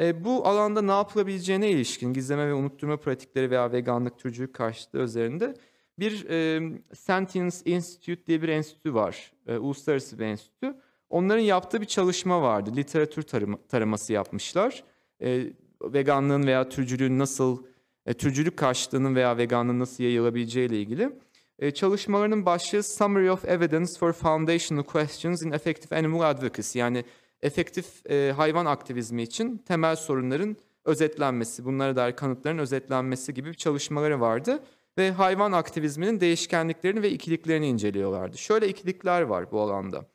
E, bu alanda ne yapılabileceğine ilişkin gizleme ve unutturma pratikleri veya veganlık, türcülük karşıtlığı üzerinde bir e, Sentience Institute diye bir enstitü var. E, uluslararası bir enstitü. Onların yaptığı bir çalışma vardı. Literatür tarama, taraması yapmışlar. E, veganlığın veya türcülüğün nasıl, e, türcülük karşıtlığının veya veganlığın nasıl yayılabileceği ile ilgili. E, çalışmalarının başlığı Summary of Evidence for Foundational Questions in Effective Animal Advocacy. Yani efektif e, hayvan aktivizmi için temel sorunların özetlenmesi, bunlara dair kanıtların özetlenmesi gibi bir çalışmaları vardı. Ve hayvan aktivizminin değişkenliklerini ve ikiliklerini inceliyorlardı. Şöyle ikilikler var bu alanda.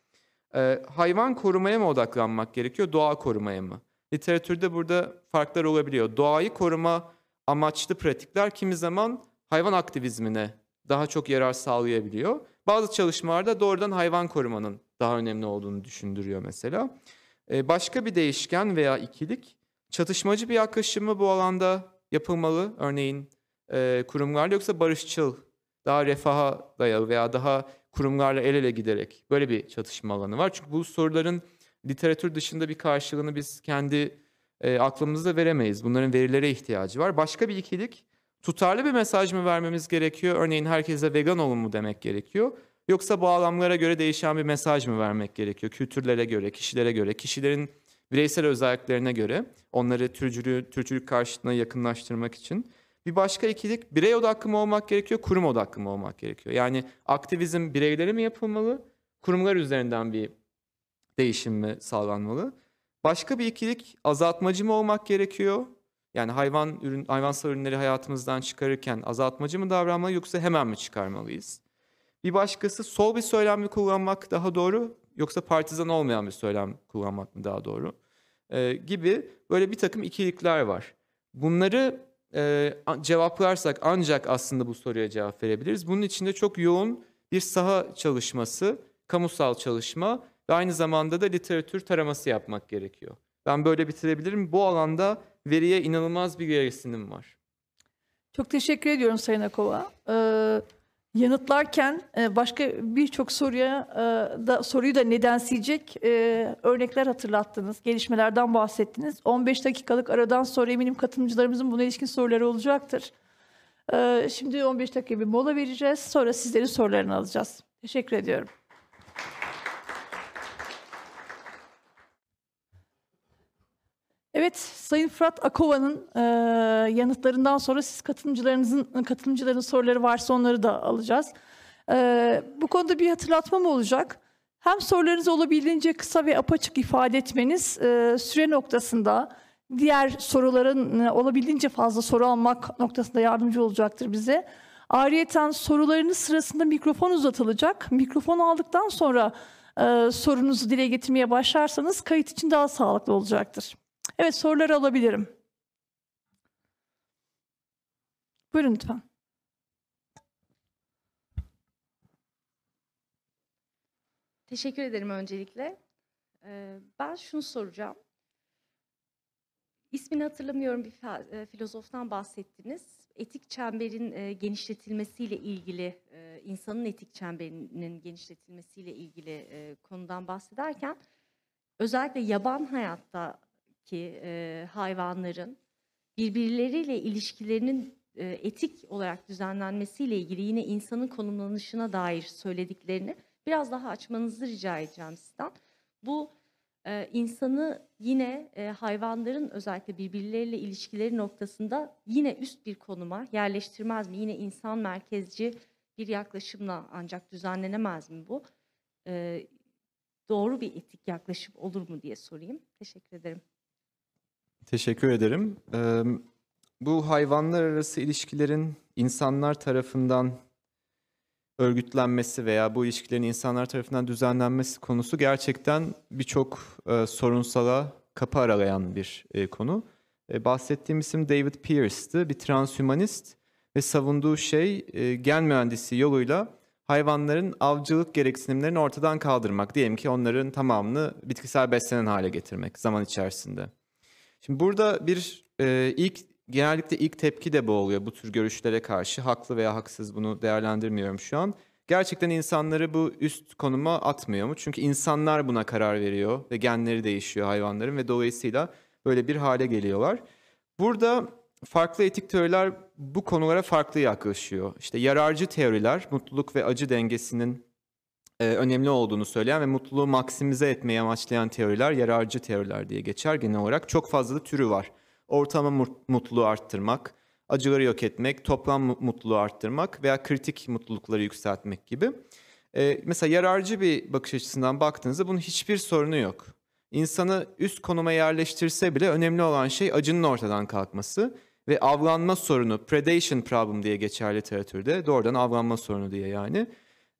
Ee, hayvan korumaya mı odaklanmak gerekiyor, doğa korumaya mı? Literatürde burada farklar olabiliyor. Doğayı koruma amaçlı pratikler kimi zaman hayvan aktivizmine daha çok yarar sağlayabiliyor. Bazı çalışmalarda doğrudan hayvan korumanın daha önemli olduğunu düşündürüyor mesela. Ee, başka bir değişken veya ikilik çatışmacı bir yaklaşımı bu alanda yapılmalı. Örneğin e, kurumlarla yoksa barışçıl, daha refaha dayalı veya daha kurumlarla el ele giderek böyle bir çatışma alanı var. Çünkü bu soruların literatür dışında bir karşılığını biz kendi e, aklımızda veremeyiz. Bunların verilere ihtiyacı var. Başka bir ikilik tutarlı bir mesaj mı vermemiz gerekiyor? Örneğin herkese vegan olun mu demek gerekiyor? Yoksa bağlamlara göre değişen bir mesaj mı vermek gerekiyor? Kültürlere göre, kişilere göre, kişilerin Bireysel özelliklerine göre onları türcülü, türcülük karşıtına yakınlaştırmak için. Bir başka ikilik birey odaklı mı olmak gerekiyor, kurum odaklı mı olmak gerekiyor? Yani aktivizm bireylere mi yapılmalı, kurumlar üzerinden bir değişim mi sağlanmalı? Başka bir ikilik azaltmacı mı olmak gerekiyor? Yani hayvan ürün, hayvansal ürünleri hayatımızdan çıkarırken azaltmacı mı davranmalı yoksa hemen mi çıkarmalıyız? Bir başkası sol bir söylem mi kullanmak daha doğru yoksa partizan olmayan bir söylem kullanmak mı daha doğru? Ee, gibi böyle bir takım ikilikler var. Bunları e, cevaplarsak ancak aslında bu soruya cevap verebiliriz. Bunun içinde çok yoğun bir saha çalışması, kamusal çalışma ve aynı zamanda da literatür taraması yapmak gerekiyor. Ben böyle bitirebilirim. Bu alanda veriye inanılmaz bir gereksinim var. Çok teşekkür ediyorum Sayın Akova. Ee, yanıtlarken e, başka birçok soruya e, da soruyu da nedensleyecek e, örnekler hatırlattınız. Gelişmelerden bahsettiniz. 15 dakikalık aradan sonra eminim katılımcılarımızın buna ilişkin soruları olacaktır. Şimdi 15 dakika bir mola vereceğiz. Sonra sizlerin sorularını alacağız. Teşekkür ediyorum. Evet, Sayın Fırat Akova'nın e, yanıtlarından sonra siz katılımcılarınızın katılımcıların soruları varsa onları da alacağız. E, bu konuda bir hatırlatma mı olacak? Hem sorularınızı olabildiğince kısa ve apaçık ifade etmeniz e, süre noktasında diğer soruların e, olabildiğince fazla soru almak noktasında yardımcı olacaktır bize. Ayrıyeten sorularınız sırasında mikrofon uzatılacak. Mikrofon aldıktan sonra e, sorunuzu dile getirmeye başlarsanız kayıt için daha sağlıklı olacaktır. Evet soruları alabilirim. Buyurun lütfen. Teşekkür ederim öncelikle. Ee, ben şunu soracağım. İsmini hatırlamıyorum bir e, filozoftan bahsettiniz. Etik çemberin e, genişletilmesiyle ilgili, e, insanın etik çemberinin genişletilmesiyle ilgili konudan bahsederken özellikle yaban hayatta ki e, hayvanların birbirleriyle ilişkilerinin e, etik olarak düzenlenmesiyle ilgili yine insanın konumlanışına dair söylediklerini biraz daha açmanızı rica edeceğim sizden. Bu e, insanı yine e, hayvanların özellikle birbirleriyle ilişkileri noktasında yine üst bir konuma yerleştirmez mi? Yine insan merkezci bir yaklaşımla ancak düzenlenemez mi bu? E, doğru bir etik yaklaşım olur mu diye sorayım. Teşekkür ederim. Teşekkür ederim. Bu hayvanlar arası ilişkilerin insanlar tarafından örgütlenmesi veya bu ilişkilerin insanlar tarafından düzenlenmesi konusu gerçekten birçok sorunsala kapı aralayan bir konu. Bahsettiğim isim David Pearce'tı. Bir transhumanist ve savunduğu şey gen mühendisi yoluyla hayvanların avcılık gereksinimlerini ortadan kaldırmak. Diyelim ki onların tamamını bitkisel beslenen hale getirmek zaman içerisinde. Şimdi burada bir e, ilk genellikle ilk tepki de bu oluyor bu tür görüşlere karşı. Haklı veya haksız bunu değerlendirmiyorum şu an. Gerçekten insanları bu üst konuma atmıyor mu? Çünkü insanlar buna karar veriyor ve genleri değişiyor hayvanların ve dolayısıyla böyle bir hale geliyorlar. Burada farklı etik teoriler bu konulara farklı yaklaşıyor. İşte yararcı teoriler mutluluk ve acı dengesinin e, önemli olduğunu söyleyen ve mutluluğu maksimize etmeyi amaçlayan teoriler yararcı teoriler diye geçer genel olarak. Çok fazla da türü var. Ortama mutluluğu arttırmak, acıları yok etmek, toplam mutluluğu arttırmak veya kritik mutlulukları yükseltmek gibi. E, mesela yararcı bir bakış açısından baktığınızda bunun hiçbir sorunu yok. İnsanı üst konuma yerleştirse bile önemli olan şey acının ortadan kalkması ve avlanma sorunu, predation problem diye geçer literatürde. Doğrudan avlanma sorunu diye yani.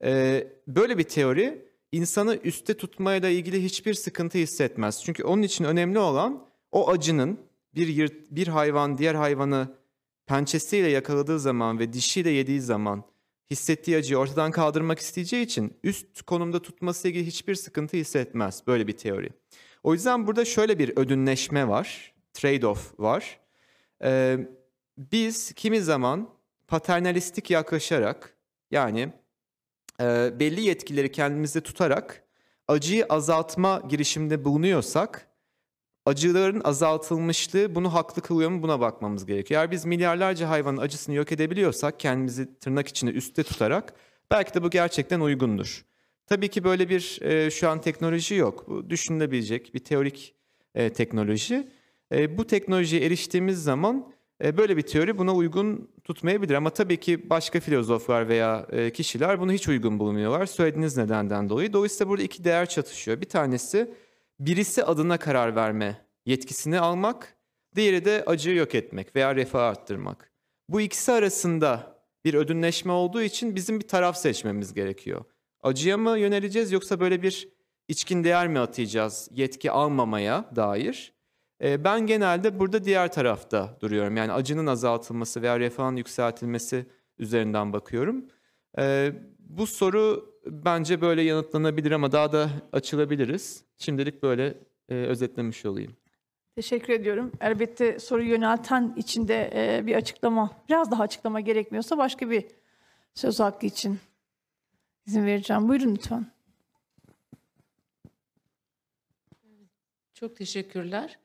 Ee, böyle bir teori insanı üste tutmayla ilgili hiçbir sıkıntı hissetmez. Çünkü onun için önemli olan o acının bir yırt, bir hayvan diğer hayvanı pençesiyle yakaladığı zaman ve dişiyle yediği zaman hissettiği acıyı ortadan kaldırmak isteyeceği için üst konumda tutması ilgili hiçbir sıkıntı hissetmez böyle bir teori. O yüzden burada şöyle bir ödünleşme var, trade-off var. Ee, biz kimi zaman paternalistik yaklaşarak yani e, belli yetkileri kendimizde tutarak acıyı azaltma girişiminde bulunuyorsak acıların azaltılmışlığı bunu haklı kılıyor mu buna bakmamız gerekiyor. Eğer biz milyarlarca hayvanın acısını yok edebiliyorsak kendimizi tırnak içinde üstte tutarak belki de bu gerçekten uygundur. Tabii ki böyle bir e, şu an teknoloji yok. Bu düşünülebilecek bir teorik e, teknoloji. E, bu teknolojiye eriştiğimiz zaman böyle bir teori buna uygun tutmayabilir. Ama tabii ki başka filozoflar veya e, kişiler bunu hiç uygun bulmuyorlar. Söylediğiniz nedenden dolayı. Dolayısıyla burada iki değer çatışıyor. Bir tanesi birisi adına karar verme yetkisini almak, diğeri de acıyı yok etmek veya refahı arttırmak. Bu ikisi arasında bir ödünleşme olduğu için bizim bir taraf seçmemiz gerekiyor. Acıya mı yöneleceğiz yoksa böyle bir içkin değer mi atayacağız yetki almamaya dair? Ee, Ben genelde burada diğer tarafta duruyorum. Yani acının azaltılması veya refahın yükseltilmesi üzerinden bakıyorum. Ee, Bu soru bence böyle yanıtlanabilir ama daha da açılabiliriz. Şimdilik böyle e, özetlemiş olayım. Teşekkür ediyorum. Elbette soruyu yönelten için de e, bir açıklama, biraz daha açıklama gerekmiyorsa başka bir söz hakkı için izin vereceğim. Buyurun lütfen. Çok teşekkürler.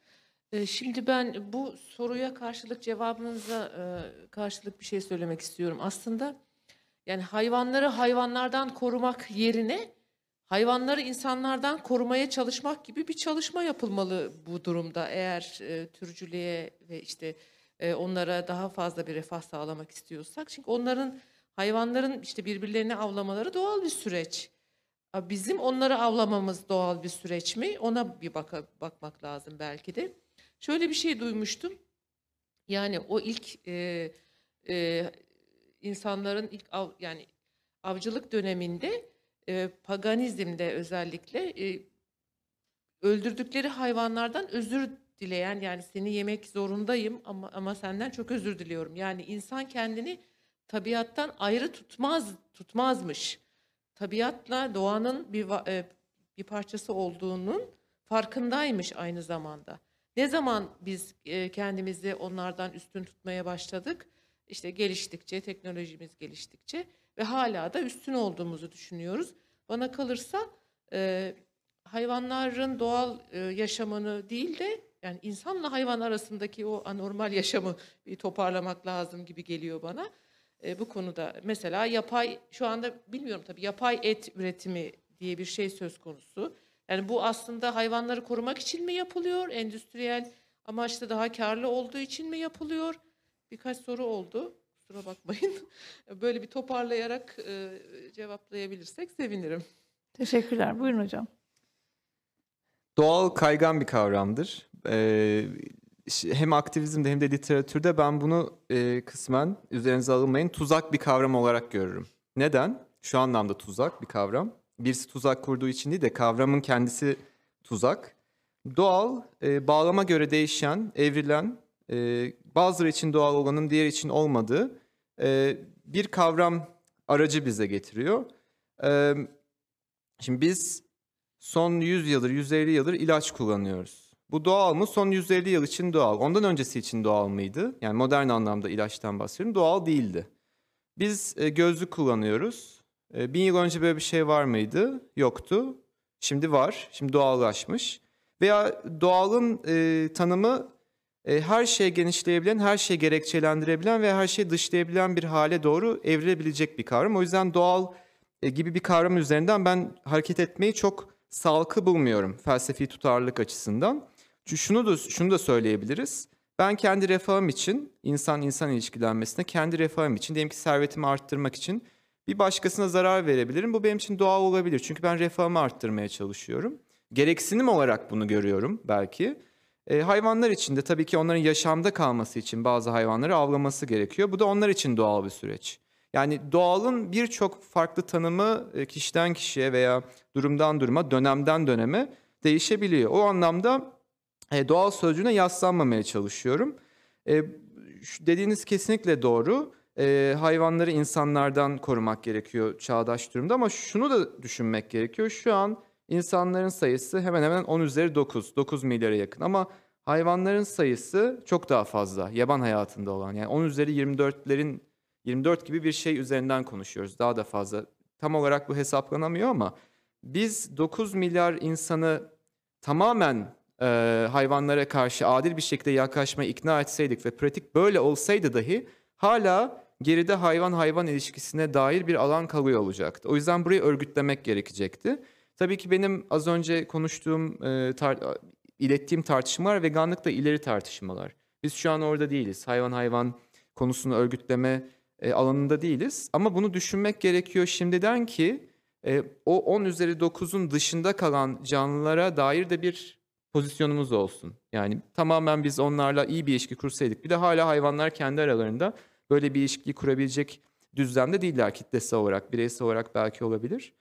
Ee, Şimdi ben bu soruya karşılık cevabınıza e, karşılık bir şey söylemek istiyorum. Aslında yani hayvanları hayvanlardan korumak yerine hayvanları insanlardan korumaya çalışmak gibi bir çalışma yapılmalı bu durumda. Eğer e, türcülüğe ve işte e, onlara daha fazla bir refah sağlamak istiyorsak. Çünkü onların hayvanların işte birbirlerini avlamaları doğal bir süreç. Bizim onları avlamamız doğal bir süreç mi? Ona bir baka, bakmak lazım belki de. Şöyle bir şey duymuştum. Yani o ilk e, e, insanların ilk av, yani avcılık döneminde e, paganizmde özellikle e, öldürdükleri hayvanlardan özür dileyen yani seni yemek zorundayım ama ama senden çok özür diliyorum. Yani insan kendini tabiattan ayrı tutmaz tutmazmış. Tabiatla doğanın bir e, bir parçası olduğunun farkındaymış aynı zamanda. Ne zaman biz e, kendimizi onlardan üstün tutmaya başladık? İşte geliştikçe, teknolojimiz geliştikçe ve hala da üstün olduğumuzu düşünüyoruz. Bana kalırsa e, hayvanların doğal e, yaşamını değil de yani insanla hayvan arasındaki o anormal yaşamı bir toparlamak lazım gibi geliyor bana. E, bu konuda mesela yapay şu anda bilmiyorum tabii yapay et üretimi diye bir şey söz konusu. Yani bu aslında hayvanları korumak için mi yapılıyor? Endüstriyel amaçlı daha karlı olduğu için mi yapılıyor? Birkaç soru oldu. Kusura bakmayın. Böyle bir toparlayarak e, cevaplayabilirsek sevinirim. Teşekkürler. Buyurun hocam. Doğal kaygan bir kavramdır. Ee, hem aktivizmde hem de literatürde ben bunu e, kısmen üzerinize alınmayın tuzak bir kavram olarak görürüm. Neden? Şu anlamda tuzak bir kavram. Birisi tuzak kurduğu için değil de kavramın kendisi tuzak. Doğal, e, bağlama göre değişen, evrilen, e, bazıları için doğal olanın diğer için olmadığı e, bir kavram aracı bize getiriyor. E, şimdi biz son 100 yıldır, 150 yıldır ilaç kullanıyoruz. Bu doğal mı? Son 150 yıl için doğal. Ondan öncesi için doğal mıydı? Yani modern anlamda ilaçtan bahsediyorum. Doğal değildi. Biz e, gözlük kullanıyoruz. E, bin yıl önce böyle bir şey var mıydı? Yoktu. Şimdi var. Şimdi doğallaşmış. Veya doğalın e, tanımı e, her şeye genişleyebilen, her şeyi gerekçelendirebilen ve her şeyi dışlayabilen bir hale doğru evrilebilecek bir kavram. O yüzden doğal e, gibi bir kavram üzerinden ben hareket etmeyi çok sağlıklı bulmuyorum felsefi tutarlılık açısından. Çünkü şunu da şunu da söyleyebiliriz. Ben kendi refahım için, insan insan ilişkilenmesine kendi refahım için, diyelim ki servetimi arttırmak için bir başkasına zarar verebilirim. Bu benim için doğal olabilir. Çünkü ben refahımı arttırmaya çalışıyorum. Gereksinim olarak bunu görüyorum belki. E, hayvanlar için de tabii ki onların yaşamda kalması için bazı hayvanları avlaması gerekiyor. Bu da onlar için doğal bir süreç. Yani doğalın birçok farklı tanımı e, kişiden kişiye veya durumdan duruma, dönemden döneme değişebiliyor. O anlamda e, doğal sözcüğüne yaslanmamaya çalışıyorum. E, dediğiniz kesinlikle doğru. E, hayvanları insanlardan korumak gerekiyor çağdaş durumda ama şunu da düşünmek gerekiyor. Şu an insanların sayısı hemen hemen 10 üzeri 9, 9 milyara yakın ama hayvanların sayısı çok daha fazla yaban hayatında olan. Yani 10 üzeri 24'lerin 24 gibi bir şey üzerinden konuşuyoruz. Daha da fazla. Tam olarak bu hesaplanamıyor ama biz 9 milyar insanı tamamen e, hayvanlara karşı adil bir şekilde yaklaşmaya ikna etseydik ve pratik böyle olsaydı dahi hala geride hayvan hayvan ilişkisine dair bir alan kalıyor olacaktı. O yüzden burayı örgütlemek gerekecekti. Tabii ki benim az önce konuştuğum e, tar- ilettiğim tartışmalar veganlıkla ileri tartışmalar. Biz şu an orada değiliz. Hayvan hayvan konusunu örgütleme e, alanında değiliz. Ama bunu düşünmek gerekiyor şimdiden ki e, o 10 üzeri 9'un dışında kalan canlılara dair de bir pozisyonumuz olsun. Yani tamamen biz onlarla iyi bir ilişki kursaydık. Bir de hala hayvanlar kendi aralarında böyle bir ilişkiyi kurabilecek düzlemde değiller kitlesel olarak, bireysel olarak belki olabilir.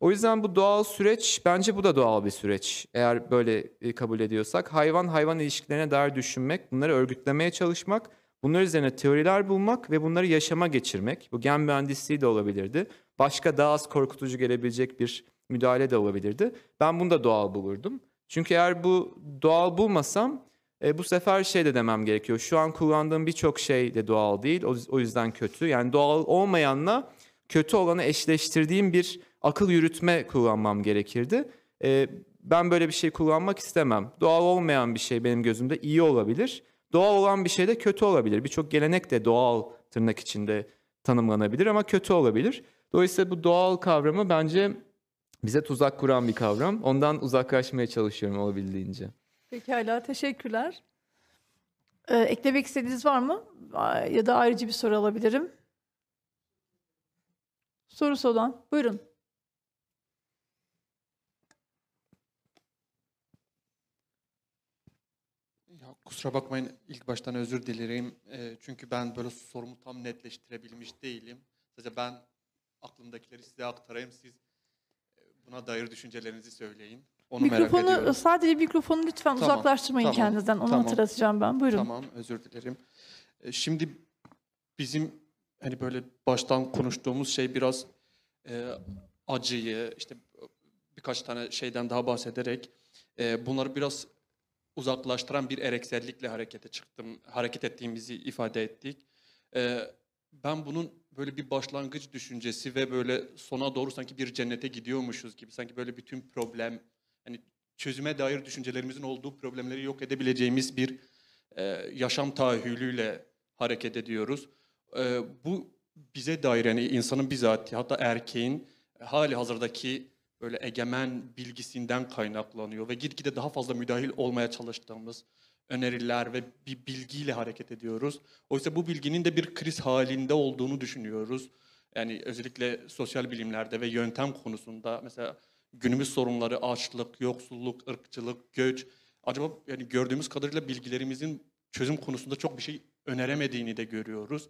O yüzden bu doğal süreç bence bu da doğal bir süreç. Eğer böyle e, kabul ediyorsak hayvan hayvan ilişkilerine dair düşünmek, bunları örgütlemeye çalışmak, bunlar üzerine teoriler bulmak ve bunları yaşama geçirmek. Bu gen mühendisliği de olabilirdi. Başka daha az korkutucu gelebilecek bir müdahale de olabilirdi. Ben bunu da doğal bulurdum. Çünkü eğer bu doğal bulmasam e, bu sefer şey de demem gerekiyor. Şu an kullandığım birçok şey de doğal değil. O, yüzden kötü. Yani doğal olmayanla kötü olanı eşleştirdiğim bir akıl yürütme kullanmam gerekirdi. E, ben böyle bir şey kullanmak istemem. Doğal olmayan bir şey benim gözümde iyi olabilir. Doğal olan bir şey de kötü olabilir. Birçok gelenek de doğal tırnak içinde tanımlanabilir ama kötü olabilir. Dolayısıyla bu doğal kavramı bence bize tuzak kuran bir kavram. Ondan uzaklaşmaya çalışıyorum olabildiğince. Pekala, teşekkürler. Ee, eklemek istediğiniz var mı? Ya da ayrıca bir soru alabilirim. Sorusu olan, buyurun. Ya kusura bakmayın ilk baştan özür dilerim. Eee, çünkü ben böyle sorumu tam netleştirebilmiş değilim. Sadece ben aklımdakileri size aktarayım. Siz e, buna dair düşüncelerinizi söyleyin. Onu merak Mikrofonu, ediyorum. sadece mikrofonu lütfen Tamam, uzaklaştırmayın tamam, kendinizden. Onu tamam. hatırlatacağım ben. Buyurun. Tamam, özür dilerim. E, Şimdi bizim hani böyle baştan konuştuğumuz şey biraz e, acıyı, işte birkaç tane şeyden daha bahsederek e, bunları biraz uzaklaştıran bir ereksellikle harekete çıktım, hareket ettiğimizi ifade ettik. E, ben bunun böyle bir başlangıç düşüncesi ve böyle sona doğru sanki bir cennete gidiyormuşuz gibi, sanki böyle bütün problem, çözüme dair düşüncelerimizin olduğu problemleri yok edebileceğimiz bir e, yaşam tahayyülüyle hareket ediyoruz. E, bu bize dair yani insanın bizatihi hatta erkeğin hali hazırdaki böyle egemen bilgisinden kaynaklanıyor ve gitgide daha fazla müdahil olmaya çalıştığımız öneriler ve bir bilgiyle hareket ediyoruz. Oysa bu bilginin de bir kriz halinde olduğunu düşünüyoruz. Yani özellikle sosyal bilimlerde ve yöntem konusunda mesela günümüz sorunları açlık, yoksulluk, ırkçılık, göç acaba yani gördüğümüz kadarıyla bilgilerimizin çözüm konusunda çok bir şey öneremediğini de görüyoruz.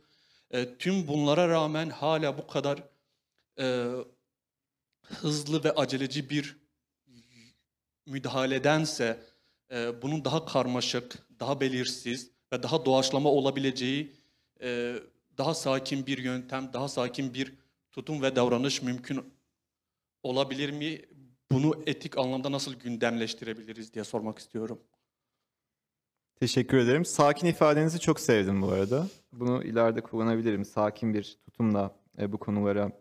E, tüm bunlara rağmen hala bu kadar e, hızlı ve aceleci bir müdahaledense e, bunun daha karmaşık, daha belirsiz ve daha doğaçlama olabileceği e, daha sakin bir yöntem, daha sakin bir tutum ve davranış mümkün olabilir mi? Bunu etik anlamda nasıl gündemleştirebiliriz diye sormak istiyorum. Teşekkür ederim. Sakin ifadenizi çok sevdim bu arada. Bunu ileride kullanabilirim. Sakin bir tutumla e, bu konulara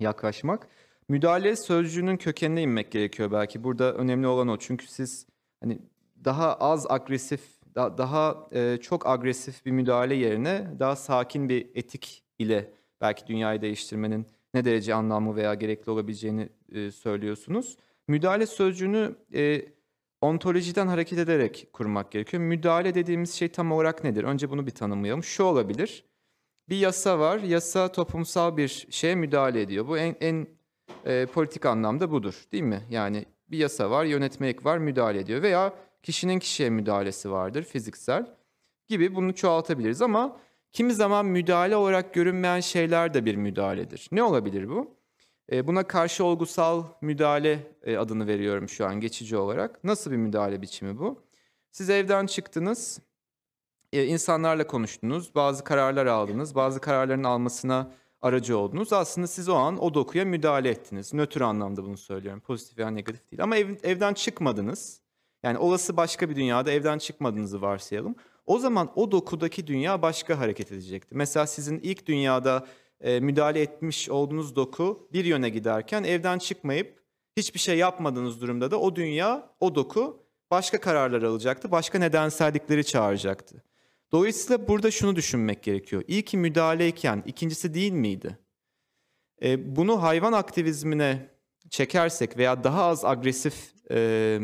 yaklaşmak. Müdahale sözcüğünün kökenine inmek gerekiyor belki. Burada önemli olan o. Çünkü siz hani daha az agresif, da- daha e, çok agresif bir müdahale yerine daha sakin bir etik ile belki dünyayı değiştirmenin ne derece anlamlı veya gerekli olabileceğini e, söylüyorsunuz. Müdahale sözcüğünü e, ontolojiden hareket ederek kurmak gerekiyor. Müdahale dediğimiz şey tam olarak nedir? Önce bunu bir tanımlayalım. Şu olabilir. Bir yasa var. Yasa toplumsal bir şeye müdahale ediyor. Bu en, en e, politik anlamda budur değil mi? Yani bir yasa var, yönetmelik var, müdahale ediyor. Veya kişinin kişiye müdahalesi vardır, fiziksel gibi bunu çoğaltabiliriz. Ama kimi zaman müdahale olarak görünmeyen şeyler de bir müdahaledir. Ne olabilir bu? E, buna karşı olgusal müdahale e, adını veriyorum şu an geçici olarak. Nasıl bir müdahale biçimi bu? Siz evden çıktınız, e, insanlarla konuştunuz, bazı kararlar aldınız, bazı kararların almasına aracı oldunuz. Aslında siz o an o dokuya müdahale ettiniz. Nötr anlamda bunu söylüyorum. Pozitif veya negatif değil. Ama ev- evden çıkmadınız. Yani olası başka bir dünyada evden çıkmadığınızı varsayalım. O zaman o dokudaki dünya başka hareket edecekti. Mesela sizin ilk dünyada e, müdahale etmiş olduğunuz doku bir yöne giderken evden çıkmayıp hiçbir şey yapmadığınız durumda da o dünya, o doku başka kararlar alacaktı. Başka nedensellikleri çağıracaktı. Dolayısıyla burada şunu düşünmek gerekiyor. İyi ki müdahaleyken ikincisi değil miydi? E, bunu hayvan aktivizmine çekersek veya daha az agresif e,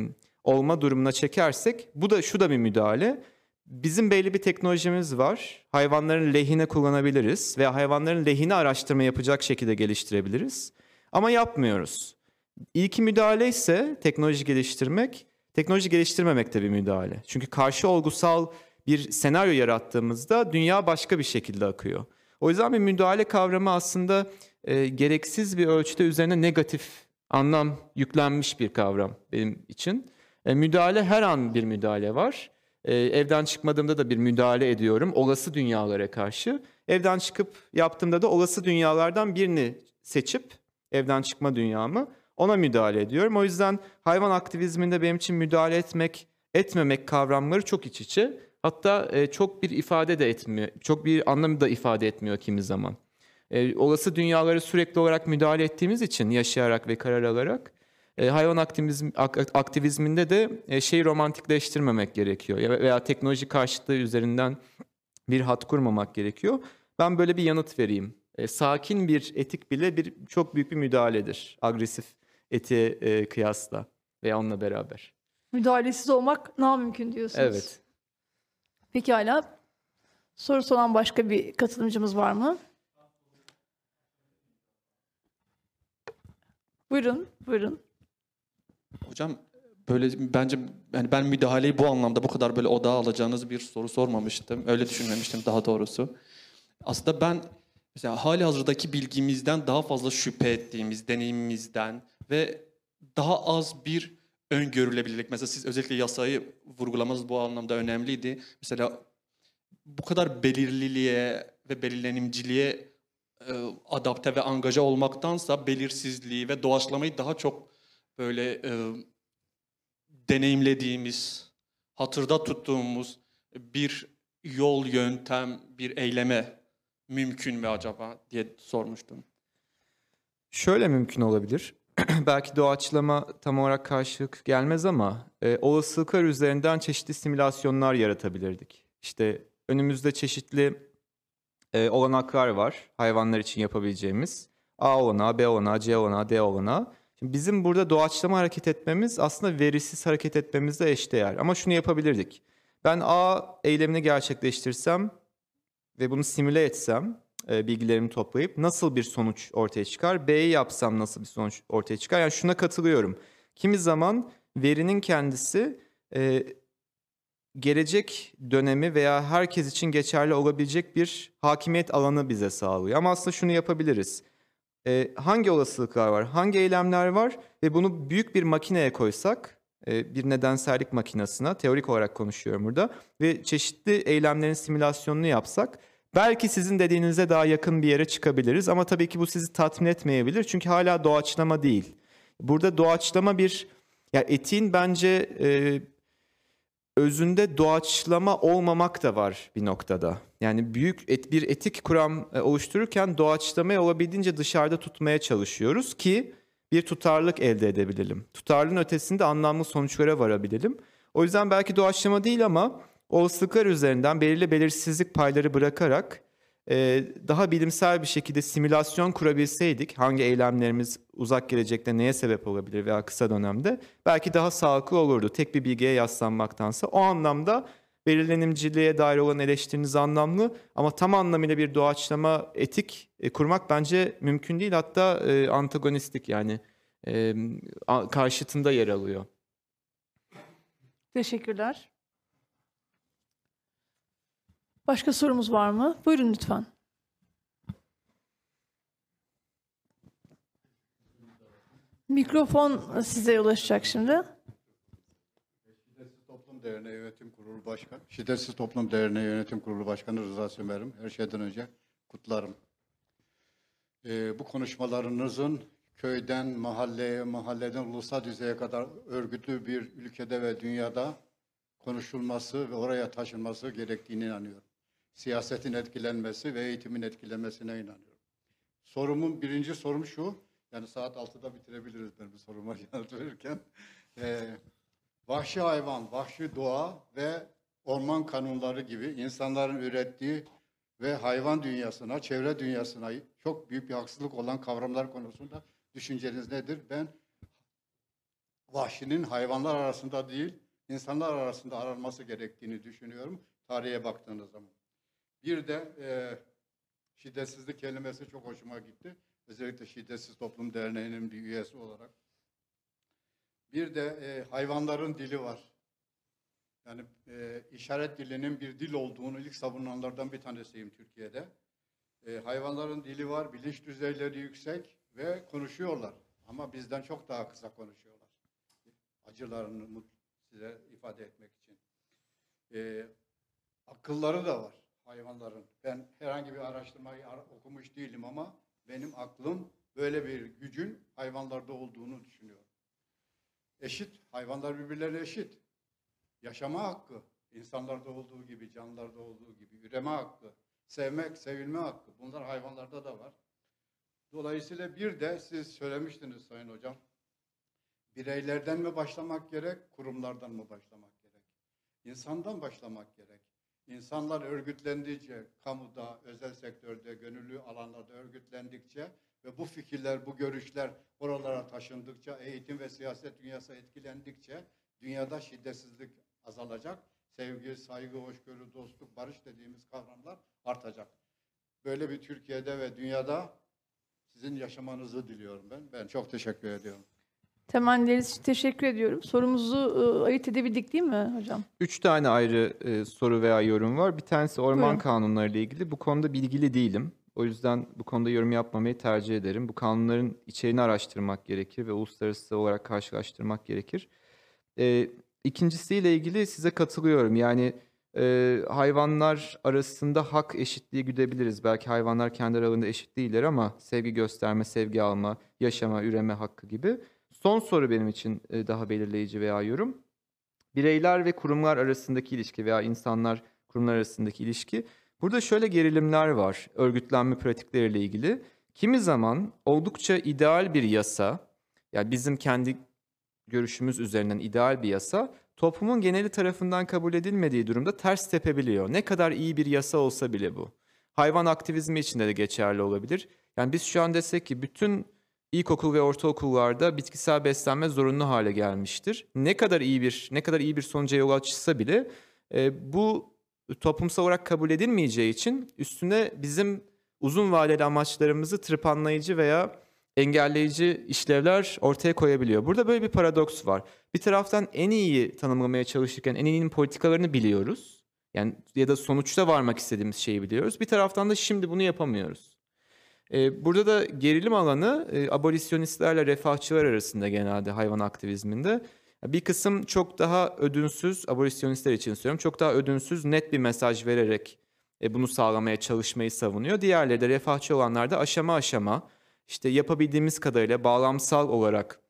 olma durumuna çekersek bu da şu da bir müdahale. Bizim belli bir teknolojimiz var. Hayvanların lehine kullanabiliriz veya hayvanların lehine araştırma yapacak şekilde geliştirebiliriz. Ama yapmıyoruz. İlki müdahale ise teknoloji geliştirmek, teknoloji geliştirmemek de bir müdahale. Çünkü karşı olgusal bir senaryo yarattığımızda dünya başka bir şekilde akıyor. O yüzden bir müdahale kavramı aslında e, gereksiz bir ölçüde üzerine negatif anlam yüklenmiş bir kavram benim için. E, müdahale her an bir müdahale var. E, evden çıkmadığımda da bir müdahale ediyorum olası dünyalara karşı. Evden çıkıp yaptığımda da olası dünyalardan birini seçip evden çıkma dünyamı ona müdahale ediyorum. O yüzden hayvan aktivizminde benim için müdahale etmek, etmemek kavramları çok iç içe. Hatta e, çok bir ifade de etmiyor, çok bir anlamı da ifade etmiyor kimi zaman. E, olası dünyaları sürekli olarak müdahale ettiğimiz için yaşayarak ve karar alarak e, hayvan aktivizm, ak- aktivizminde de e, şeyi romantikleştirmemek gerekiyor Ya- veya teknoloji karşıtlığı üzerinden bir hat kurmamak gerekiyor. Ben böyle bir yanıt vereyim. E, sakin bir etik bile bir çok büyük bir müdahaledir. Agresif etiğe e, kıyasla veya onunla beraber. Müdahalesiz olmak daha mümkün diyorsunuz. Evet. Pekala. Sorusu olan başka bir katılımcımız var mı? Buyurun, buyurun. Hocam böyle bence yani ben müdahaleyi bu anlamda bu kadar böyle odağa alacağınız bir soru sormamıştım. Öyle düşünmemiştim daha doğrusu. Aslında ben mesela hali hazırdaki bilgimizden daha fazla şüphe ettiğimiz, deneyimimizden ve daha az bir öngörülebilirlik. Mesela siz özellikle yasayı vurgulamanız bu anlamda önemliydi. Mesela bu kadar belirliliğe ve belirlenimciliğe e, adapte ve angaja olmaktansa belirsizliği ve doğaçlamayı daha çok böyle e, deneyimlediğimiz, hatırda tuttuğumuz bir yol, yöntem, bir eyleme mümkün mü acaba diye sormuştum. Şöyle mümkün olabilir. Belki doğaçlama tam olarak karşılık gelmez ama e, olasılıklar üzerinden çeşitli simülasyonlar yaratabilirdik. İşte önümüzde çeşitli e, olanaklar var hayvanlar için yapabileceğimiz. A olanağı, B olanağı, C olanağı, D olanağı. Şimdi bizim burada doğaçlama hareket etmemiz aslında verisiz hareket etmemizle eşdeğer. Ama şunu yapabilirdik. Ben A eylemini gerçekleştirsem ve bunu simüle etsem e, bilgilerimi toplayıp nasıl bir sonuç ortaya çıkar? B'yi yapsam nasıl bir sonuç ortaya çıkar? Yani şuna katılıyorum. Kimi zaman verinin kendisi e, gelecek dönemi veya herkes için geçerli olabilecek bir hakimiyet alanı bize sağlıyor. Ama aslında şunu yapabiliriz. E, hangi olasılıklar var, hangi eylemler var ve bunu büyük bir makineye koysak, e, bir nedensellik makinesine, teorik olarak konuşuyorum burada ve çeşitli eylemlerin simülasyonunu yapsak, belki sizin dediğinize daha yakın bir yere çıkabiliriz ama tabii ki bu sizi tatmin etmeyebilir çünkü hala doğaçlama değil. Burada doğaçlama bir, ya etiğin bence e, özünde doğaçlama olmamak da var bir noktada. Yani büyük et, bir etik kuram e, oluştururken doğaçlamayı olabildiğince dışarıda tutmaya çalışıyoruz ki bir tutarlılık elde edebilelim. Tutarlılığın ötesinde anlamlı sonuçlara varabilelim. O yüzden belki doğaçlama değil ama olasılıklar üzerinden belirli belirsizlik payları bırakarak e, daha bilimsel bir şekilde simülasyon kurabilseydik hangi eylemlerimiz uzak gelecekte neye sebep olabilir veya kısa dönemde belki daha sağlıklı olurdu tek bir bilgiye yaslanmaktansa. O anlamda belirlenimciliğe dair olan eleştiriniz anlamlı ama tam anlamıyla bir doğaçlama etik e, kurmak bence mümkün değil hatta e, antagonistik yani e, karşıtında yer alıyor. Teşekkürler. Başka sorumuz var mı? Buyurun lütfen. Mikrofon size ulaşacak şimdi. Derneği Yönetim Kurulu Başkanı, Şiddetsiz Toplum Derneği Yönetim Kurulu Başkanı Rıza Sömer'im. Her şeyden önce kutlarım. Ee, bu konuşmalarınızın köyden mahalleye, mahalleden ulusal düzeye kadar örgütlü bir ülkede ve dünyada konuşulması ve oraya taşınması gerektiğine inanıyorum. Siyasetin etkilenmesi ve eğitimin etkilenmesine inanıyorum. Sorumun birinci sorum şu, yani saat 6'da bitirebiliriz ben bu soruma yanıt verirken. Ee, vahşi hayvan, vahşi doğa ve orman kanunları gibi insanların ürettiği ve hayvan dünyasına, çevre dünyasına çok büyük bir haksızlık olan kavramlar konusunda düşünceniz nedir? Ben vahşinin hayvanlar arasında değil, insanlar arasında aranması gerektiğini düşünüyorum tarihe baktığınız zaman. Bir de e, şiddetsizlik kelimesi çok hoşuma gitti. Özellikle Şiddetsiz Toplum Derneği'nin bir üyesi olarak. Bir de e, hayvanların dili var. Yani e, işaret dilinin bir dil olduğunu ilk savunanlardan bir tanesiyim Türkiye'de. E, hayvanların dili var, bilinç düzeyleri yüksek ve konuşuyorlar. Ama bizden çok daha kısa konuşuyorlar. Acılarını size ifade etmek için. E, akılları da var hayvanların. Ben herhangi bir araştırmayı ara- okumuş değilim ama benim aklım böyle bir gücün hayvanlarda olduğunu düşünüyor. Eşit, hayvanlar birbirlerine eşit. Yaşama hakkı, insanlarda olduğu gibi, canlılarda olduğu gibi, üreme hakkı, sevmek, sevilme hakkı. Bunlar hayvanlarda da var. Dolayısıyla bir de siz söylemiştiniz Sayın Hocam. Bireylerden mi başlamak gerek, kurumlardan mı başlamak gerek? İnsandan başlamak gerek. İnsanlar örgütlendikçe, kamuda, özel sektörde, gönüllü alanlarda örgütlendikçe ve bu fikirler, bu görüşler oralara taşındıkça, eğitim ve siyaset dünyası etkilendikçe dünyada şiddetsizlik azalacak. Sevgi, saygı, hoşgörü, dostluk, barış dediğimiz kavramlar artacak. Böyle bir Türkiye'de ve dünyada sizin yaşamanızı diliyorum ben. Ben çok teşekkür ediyorum. Temenniniz için teşekkür ediyorum. Sorumuzu e, ayırt edebildik değil mi hocam? Üç tane ayrı e, soru veya yorum var. Bir tanesi orman Buyurun. kanunları ile ilgili. Bu konuda bilgili değilim. O yüzden bu konuda yorum yapmamayı tercih ederim. Bu kanunların içeriğini araştırmak gerekir ve uluslararası olarak karşılaştırmak gerekir. E, ikincisiyle ilgili size katılıyorum. Yani e, hayvanlar arasında hak eşitliği güdebiliriz. Belki hayvanlar kendi aralarında eşit değiller ama sevgi gösterme, sevgi alma, yaşama, üreme hakkı gibi. Son soru benim için e, daha belirleyici veya yorum bireyler ve kurumlar arasındaki ilişki veya insanlar kurumlar arasındaki ilişki. Burada şöyle gerilimler var örgütlenme pratikleriyle ilgili. Kimi zaman oldukça ideal bir yasa, yani bizim kendi görüşümüz üzerinden ideal bir yasa, toplumun geneli tarafından kabul edilmediği durumda ters tepebiliyor. Ne kadar iyi bir yasa olsa bile bu. Hayvan aktivizmi içinde de geçerli olabilir. Yani biz şu an desek ki bütün ilkokul ve ortaokullarda bitkisel beslenme zorunlu hale gelmiştir. Ne kadar iyi bir ne kadar iyi bir sonuca yol açsa bile e, bu toplumsal olarak kabul edilmeyeceği için üstüne bizim uzun vadeli amaçlarımızı tırpanlayıcı veya engelleyici işlevler ortaya koyabiliyor. Burada böyle bir paradoks var. Bir taraftan en iyi tanımlamaya çalışırken en iyinin politikalarını biliyoruz. Yani ya da sonuçta varmak istediğimiz şeyi biliyoruz. Bir taraftan da şimdi bunu yapamıyoruz. Ee, burada da gerilim alanı e, abolisyonistlerle refahçılar arasında genelde hayvan aktivizminde. Bir kısım çok daha ödünsüz, abolisyonistler için söylüyorum, çok daha ödünsüz, net bir mesaj vererek e, bunu sağlamaya çalışmayı savunuyor. Diğerleri de refahçı olanlar da aşama aşama, işte yapabildiğimiz kadarıyla bağlamsal olarak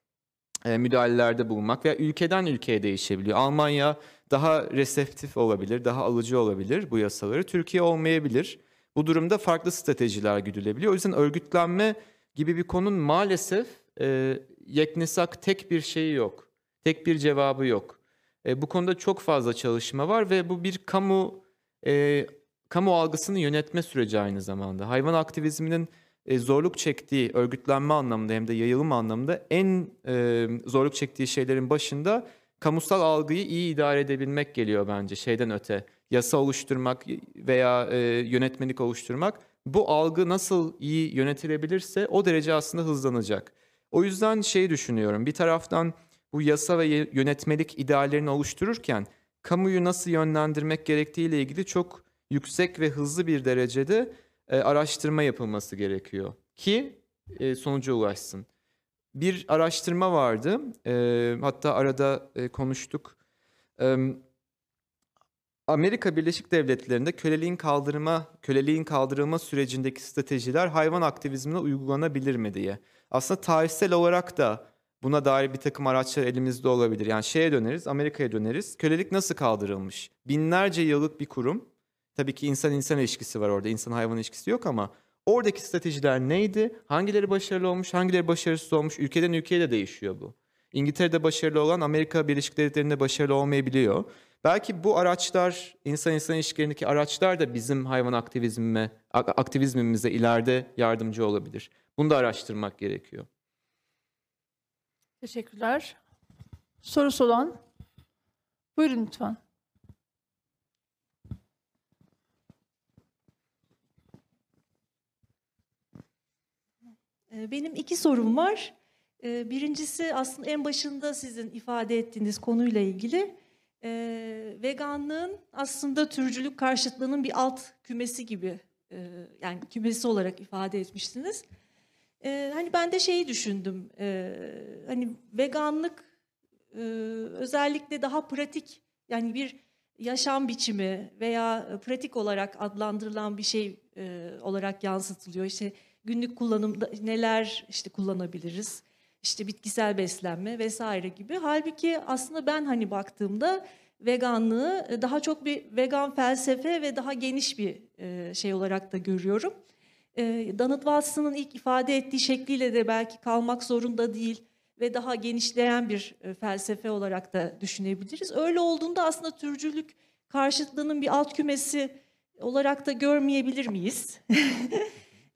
e, müdahalelerde bulunmak veya ülkeden ülkeye değişebiliyor. Almanya daha reseptif olabilir, daha alıcı olabilir bu yasaları. Türkiye olmayabilir. Bu durumda farklı stratejiler güdülebiliyor. O yüzden örgütlenme gibi bir konunun maalesef e, yeknesak tek bir şeyi yok. Tek bir cevabı yok. E, bu konuda çok fazla çalışma var ve bu bir kamu e, kamu algısını yönetme süreci aynı zamanda. Hayvan aktivizminin e, zorluk çektiği örgütlenme anlamında hem de yayılım anlamında en e, zorluk çektiği şeylerin başında kamusal algıyı iyi idare edebilmek geliyor bence şeyden öte. Yasa oluşturmak veya e, yönetmelik oluşturmak bu algı nasıl iyi yönetilebilirse o derece aslında hızlanacak. O yüzden şey düşünüyorum bir taraftan bu yasa ve yönetmelik ideallerini oluştururken kamuyu nasıl yönlendirmek gerektiğiyle ilgili çok yüksek ve hızlı bir derecede e, araştırma yapılması gerekiyor ki e, sonuca ulaşsın. Bir araştırma vardı, e, hatta arada e, konuştuk. E, Amerika Birleşik Devletleri'nde köleliğin kaldırma, köleliğin kaldırılma sürecindeki stratejiler hayvan aktivizmine uygulanabilir mi diye. Aslında tarihsel olarak da buna dair bir takım araçlar elimizde olabilir. Yani şeye döneriz, Amerika'ya döneriz. Kölelik nasıl kaldırılmış? Binlerce yıllık bir kurum. Tabii ki insan insan ilişkisi var orada, insan hayvan ilişkisi yok ama oradaki stratejiler neydi? Hangileri başarılı olmuş, hangileri başarısız olmuş? Ülkeden ülkeye de değişiyor bu. İngiltere'de başarılı olan Amerika Birleşik Devletleri'nde başarılı olmayabiliyor. Belki bu araçlar, insan insan ilişkilerindeki araçlar da bizim hayvan aktivizmime, ak- aktivizmimize ileride yardımcı olabilir. Bunu da araştırmak gerekiyor. Teşekkürler. Sorusu olan? Buyurun lütfen. Ee, Benim iki sorum var. Ee, Birincisi aslında en başında sizin ifade ettiğiniz konuyla ilgili. Ee, Veganlığın aslında türcülük karşıtlığının bir alt kümesi gibi, e, yani kümesi olarak ifade etmiştiniz. Ee, Hani ben de şeyi düşündüm, ee, hani veganlık e, özellikle daha pratik, yani bir yaşam biçimi veya e, pratik olarak adlandırılan bir şey e, olarak yansıtılıyor. İşte günlük kullanımda neler işte kullanabiliriz? İşte bitkisel beslenme vesaire gibi. Halbuki aslında ben hani baktığımda veganlığı e, daha çok bir vegan felsefe ve daha geniş bir e, şey olarak da görüyorum. E, Donald Watson'ın ilk ifade ettiği şekliyle de belki kalmak zorunda değil ve daha genişleyen bir e, felsefe olarak da düşünebiliriz. Öyle olduğunda aslında türcülük karşıtlığının bir alt kümesi olarak da görmeyebilir miyiz?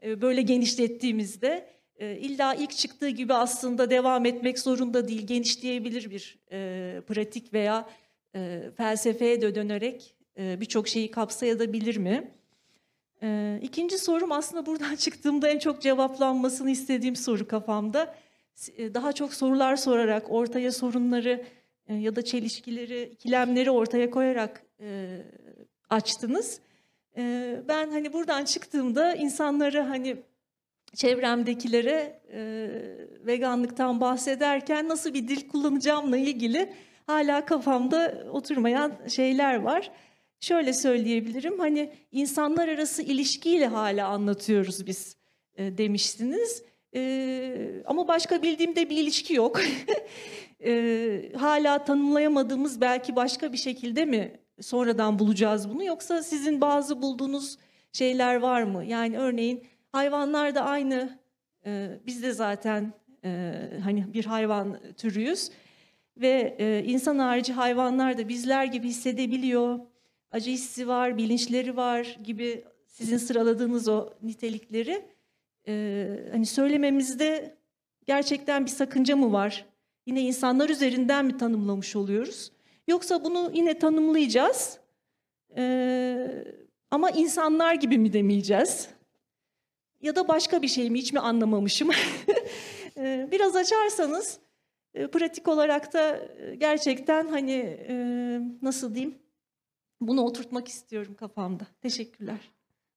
E, böyle genişlettiğimizde e, illa ilk çıktığı gibi aslında devam etmek zorunda değil, genişleyebilir bir e, pratik veya e, felsefeye de dönerek e, birçok şeyi kapsayabilir mi? E, ikinci sorum aslında buradan çıktığımda en çok cevaplanmasını istediğim soru kafamda. E, Daha çok sorular sorarak, ortaya sorunları e, ya da çelişkileri, ikilemleri ortaya koyarak e, açtınız. E, Ben hani buradan çıktığımda insanları hani çevremdekilere e, veganlıktan bahsederken nasıl bir dil kullanacağımla ilgili hala kafamda oturmayan şeyler var. Şöyle söyleyebilirim hani insanlar arası ilişkiyle hala anlatıyoruz biz e, demiştiniz. E, ama başka bildiğimde bir ilişki yok. E, hala tanımlayamadığımız belki başka bir şekilde mi sonradan bulacağız bunu yoksa sizin bazı bulduğunuz şeyler var mı? Yani örneğin hayvanlar da aynı e, biz de zaten e, hani bir hayvan türüyüz ve e, insan harici hayvanlar da bizler gibi hissedebiliyor. Acı hissi var, bilinçleri var gibi sizin sıraladığınız o nitelikleri e, hani söylememizde gerçekten bir sakınca mı var? Yine insanlar üzerinden mi tanımlamış oluyoruz? Yoksa bunu yine tanımlayacağız e, ama insanlar gibi mi demeyeceğiz? Ya da başka bir şey mi hiç mi anlamamışım? Biraz açarsanız pratik olarak da gerçekten hani nasıl diyeyim bunu oturtmak istiyorum kafamda. Teşekkürler.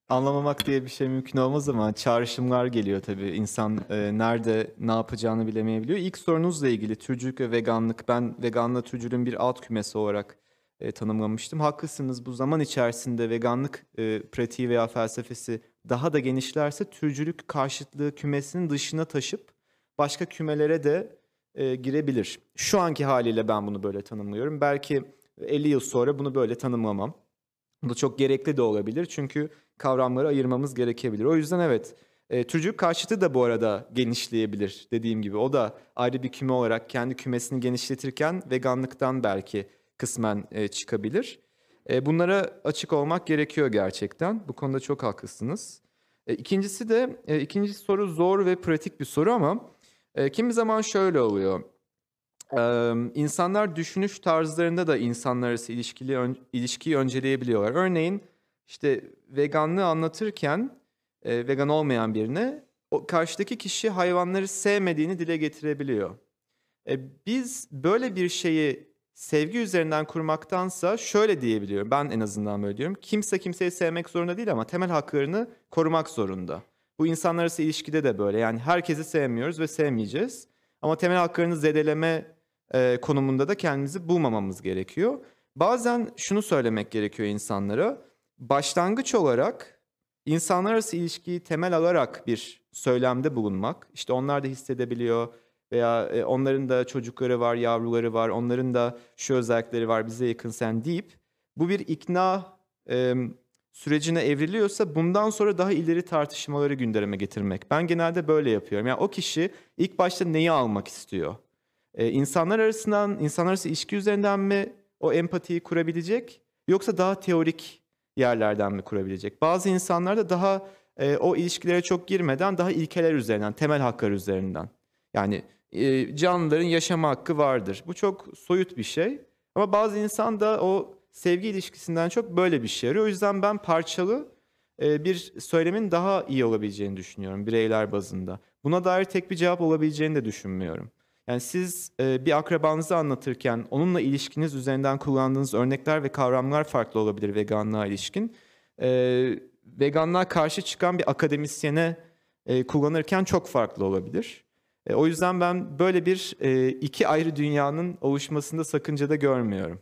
Anlamamak diye bir şey mümkün olmaz ama çağrışımlar geliyor tabii. İnsan e, nerede ne yapacağını bilemeyebiliyor. İlk sorunuzla ilgili türcülük ve veganlık. Ben veganla türcülüğün bir alt kümesi olarak e, tanımlamıştım. Haklısınız bu zaman içerisinde veganlık e, pratiği veya felsefesi daha da genişlerse türcülük karşıtlığı kümesinin dışına taşıp başka kümelere de e, girebilir. Şu anki haliyle ben bunu böyle tanımlıyorum. Belki 50 yıl sonra bunu böyle tanımlamam. Bu çok gerekli de olabilir çünkü kavramları ayırmamız gerekebilir. O yüzden evet, e, türcülük karşıtı da bu arada genişleyebilir dediğim gibi. O da ayrı bir küme olarak kendi kümesini genişletirken veganlıktan belki kısmen e, çıkabilir. E, bunlara açık olmak gerekiyor gerçekten. Bu konuda çok haklısınız. E, ikincisi de, e, ikinci soru zor ve pratik bir soru ama e, kimi zaman şöyle oluyor. Eee, insanlar düşünüş tarzlarında da insanlar arası ilişkili ön- ilişkiyi önceleyebiliyorlar. Örneğin işte veganlığı anlatırken e, vegan olmayan birine o karşıdaki kişi hayvanları sevmediğini dile getirebiliyor. E, biz böyle bir şeyi sevgi üzerinden kurmaktansa şöyle diyebiliyorum. Ben en azından böyle diyorum. Kimse kimseyi sevmek zorunda değil ama temel haklarını korumak zorunda. Bu insanlar arası ilişkide de böyle. Yani herkesi sevmiyoruz ve sevmeyeceğiz. Ama temel haklarını zedeleme e, konumunda da kendimizi bulmamamız gerekiyor. Bazen şunu söylemek gerekiyor insanlara. Başlangıç olarak insanlar arası ilişkiyi temel alarak bir söylemde bulunmak. İşte onlar da hissedebiliyor veya e, onların da çocukları var, yavruları var, onların da şu özellikleri var, bize yakın sen deyip bu bir ikna e, sürecine evriliyorsa bundan sonra daha ileri tartışmaları gündeme getirmek. Ben genelde böyle yapıyorum. Yani o kişi ilk başta neyi almak istiyor? Ee, insanlar arasından, insanlar arası ilişki üzerinden mi o empatiyi kurabilecek yoksa daha teorik yerlerden mi kurabilecek? Bazı insanlar da daha e, o ilişkilere çok girmeden daha ilkeler üzerinden, temel haklar üzerinden. Yani e, canlıların yaşama hakkı vardır. Bu çok soyut bir şey. Ama bazı insan da o sevgi ilişkisinden çok böyle bir şey arıyor. O yüzden ben parçalı e, bir söylemin daha iyi olabileceğini düşünüyorum bireyler bazında. Buna dair tek bir cevap olabileceğini de düşünmüyorum. Yani siz e, bir akrabanızı anlatırken onunla ilişkiniz üzerinden kullandığınız örnekler ve kavramlar farklı olabilir veganlığa ilişkin. E, veganlığa karşı çıkan bir akademisyene e, kullanırken çok farklı olabilir. E, o yüzden ben böyle bir e, iki ayrı dünyanın oluşmasında sakınca da görmüyorum.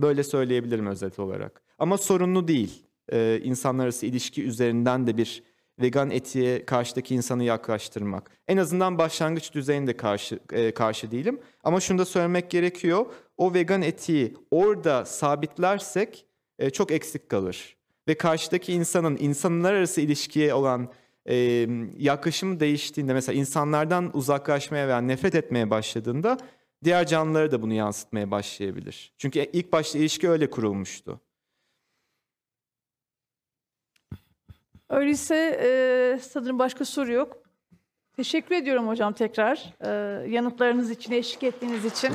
Böyle söyleyebilirim özet olarak. Ama sorunlu değil. E, insanlar arası ilişki üzerinden de bir vegan etiğe karşıdaki insanı yaklaştırmak. En azından başlangıç düzeyinde karşı e, karşı değilim. Ama şunu da söylemek gerekiyor. O vegan etiği orada sabitlersek e, çok eksik kalır. Ve karşıdaki insanın insanlar arası ilişkiye olan e, yaklaşım değiştiğinde mesela insanlardan uzaklaşmaya veya nefret etmeye başladığında diğer canlılara da bunu yansıtmaya başlayabilir. Çünkü ilk başta ilişki öyle kurulmuştu. Öyleyse e, sanırım başka soru yok. Teşekkür ediyorum hocam tekrar e, yanıtlarınız için, eşlik ettiğiniz için.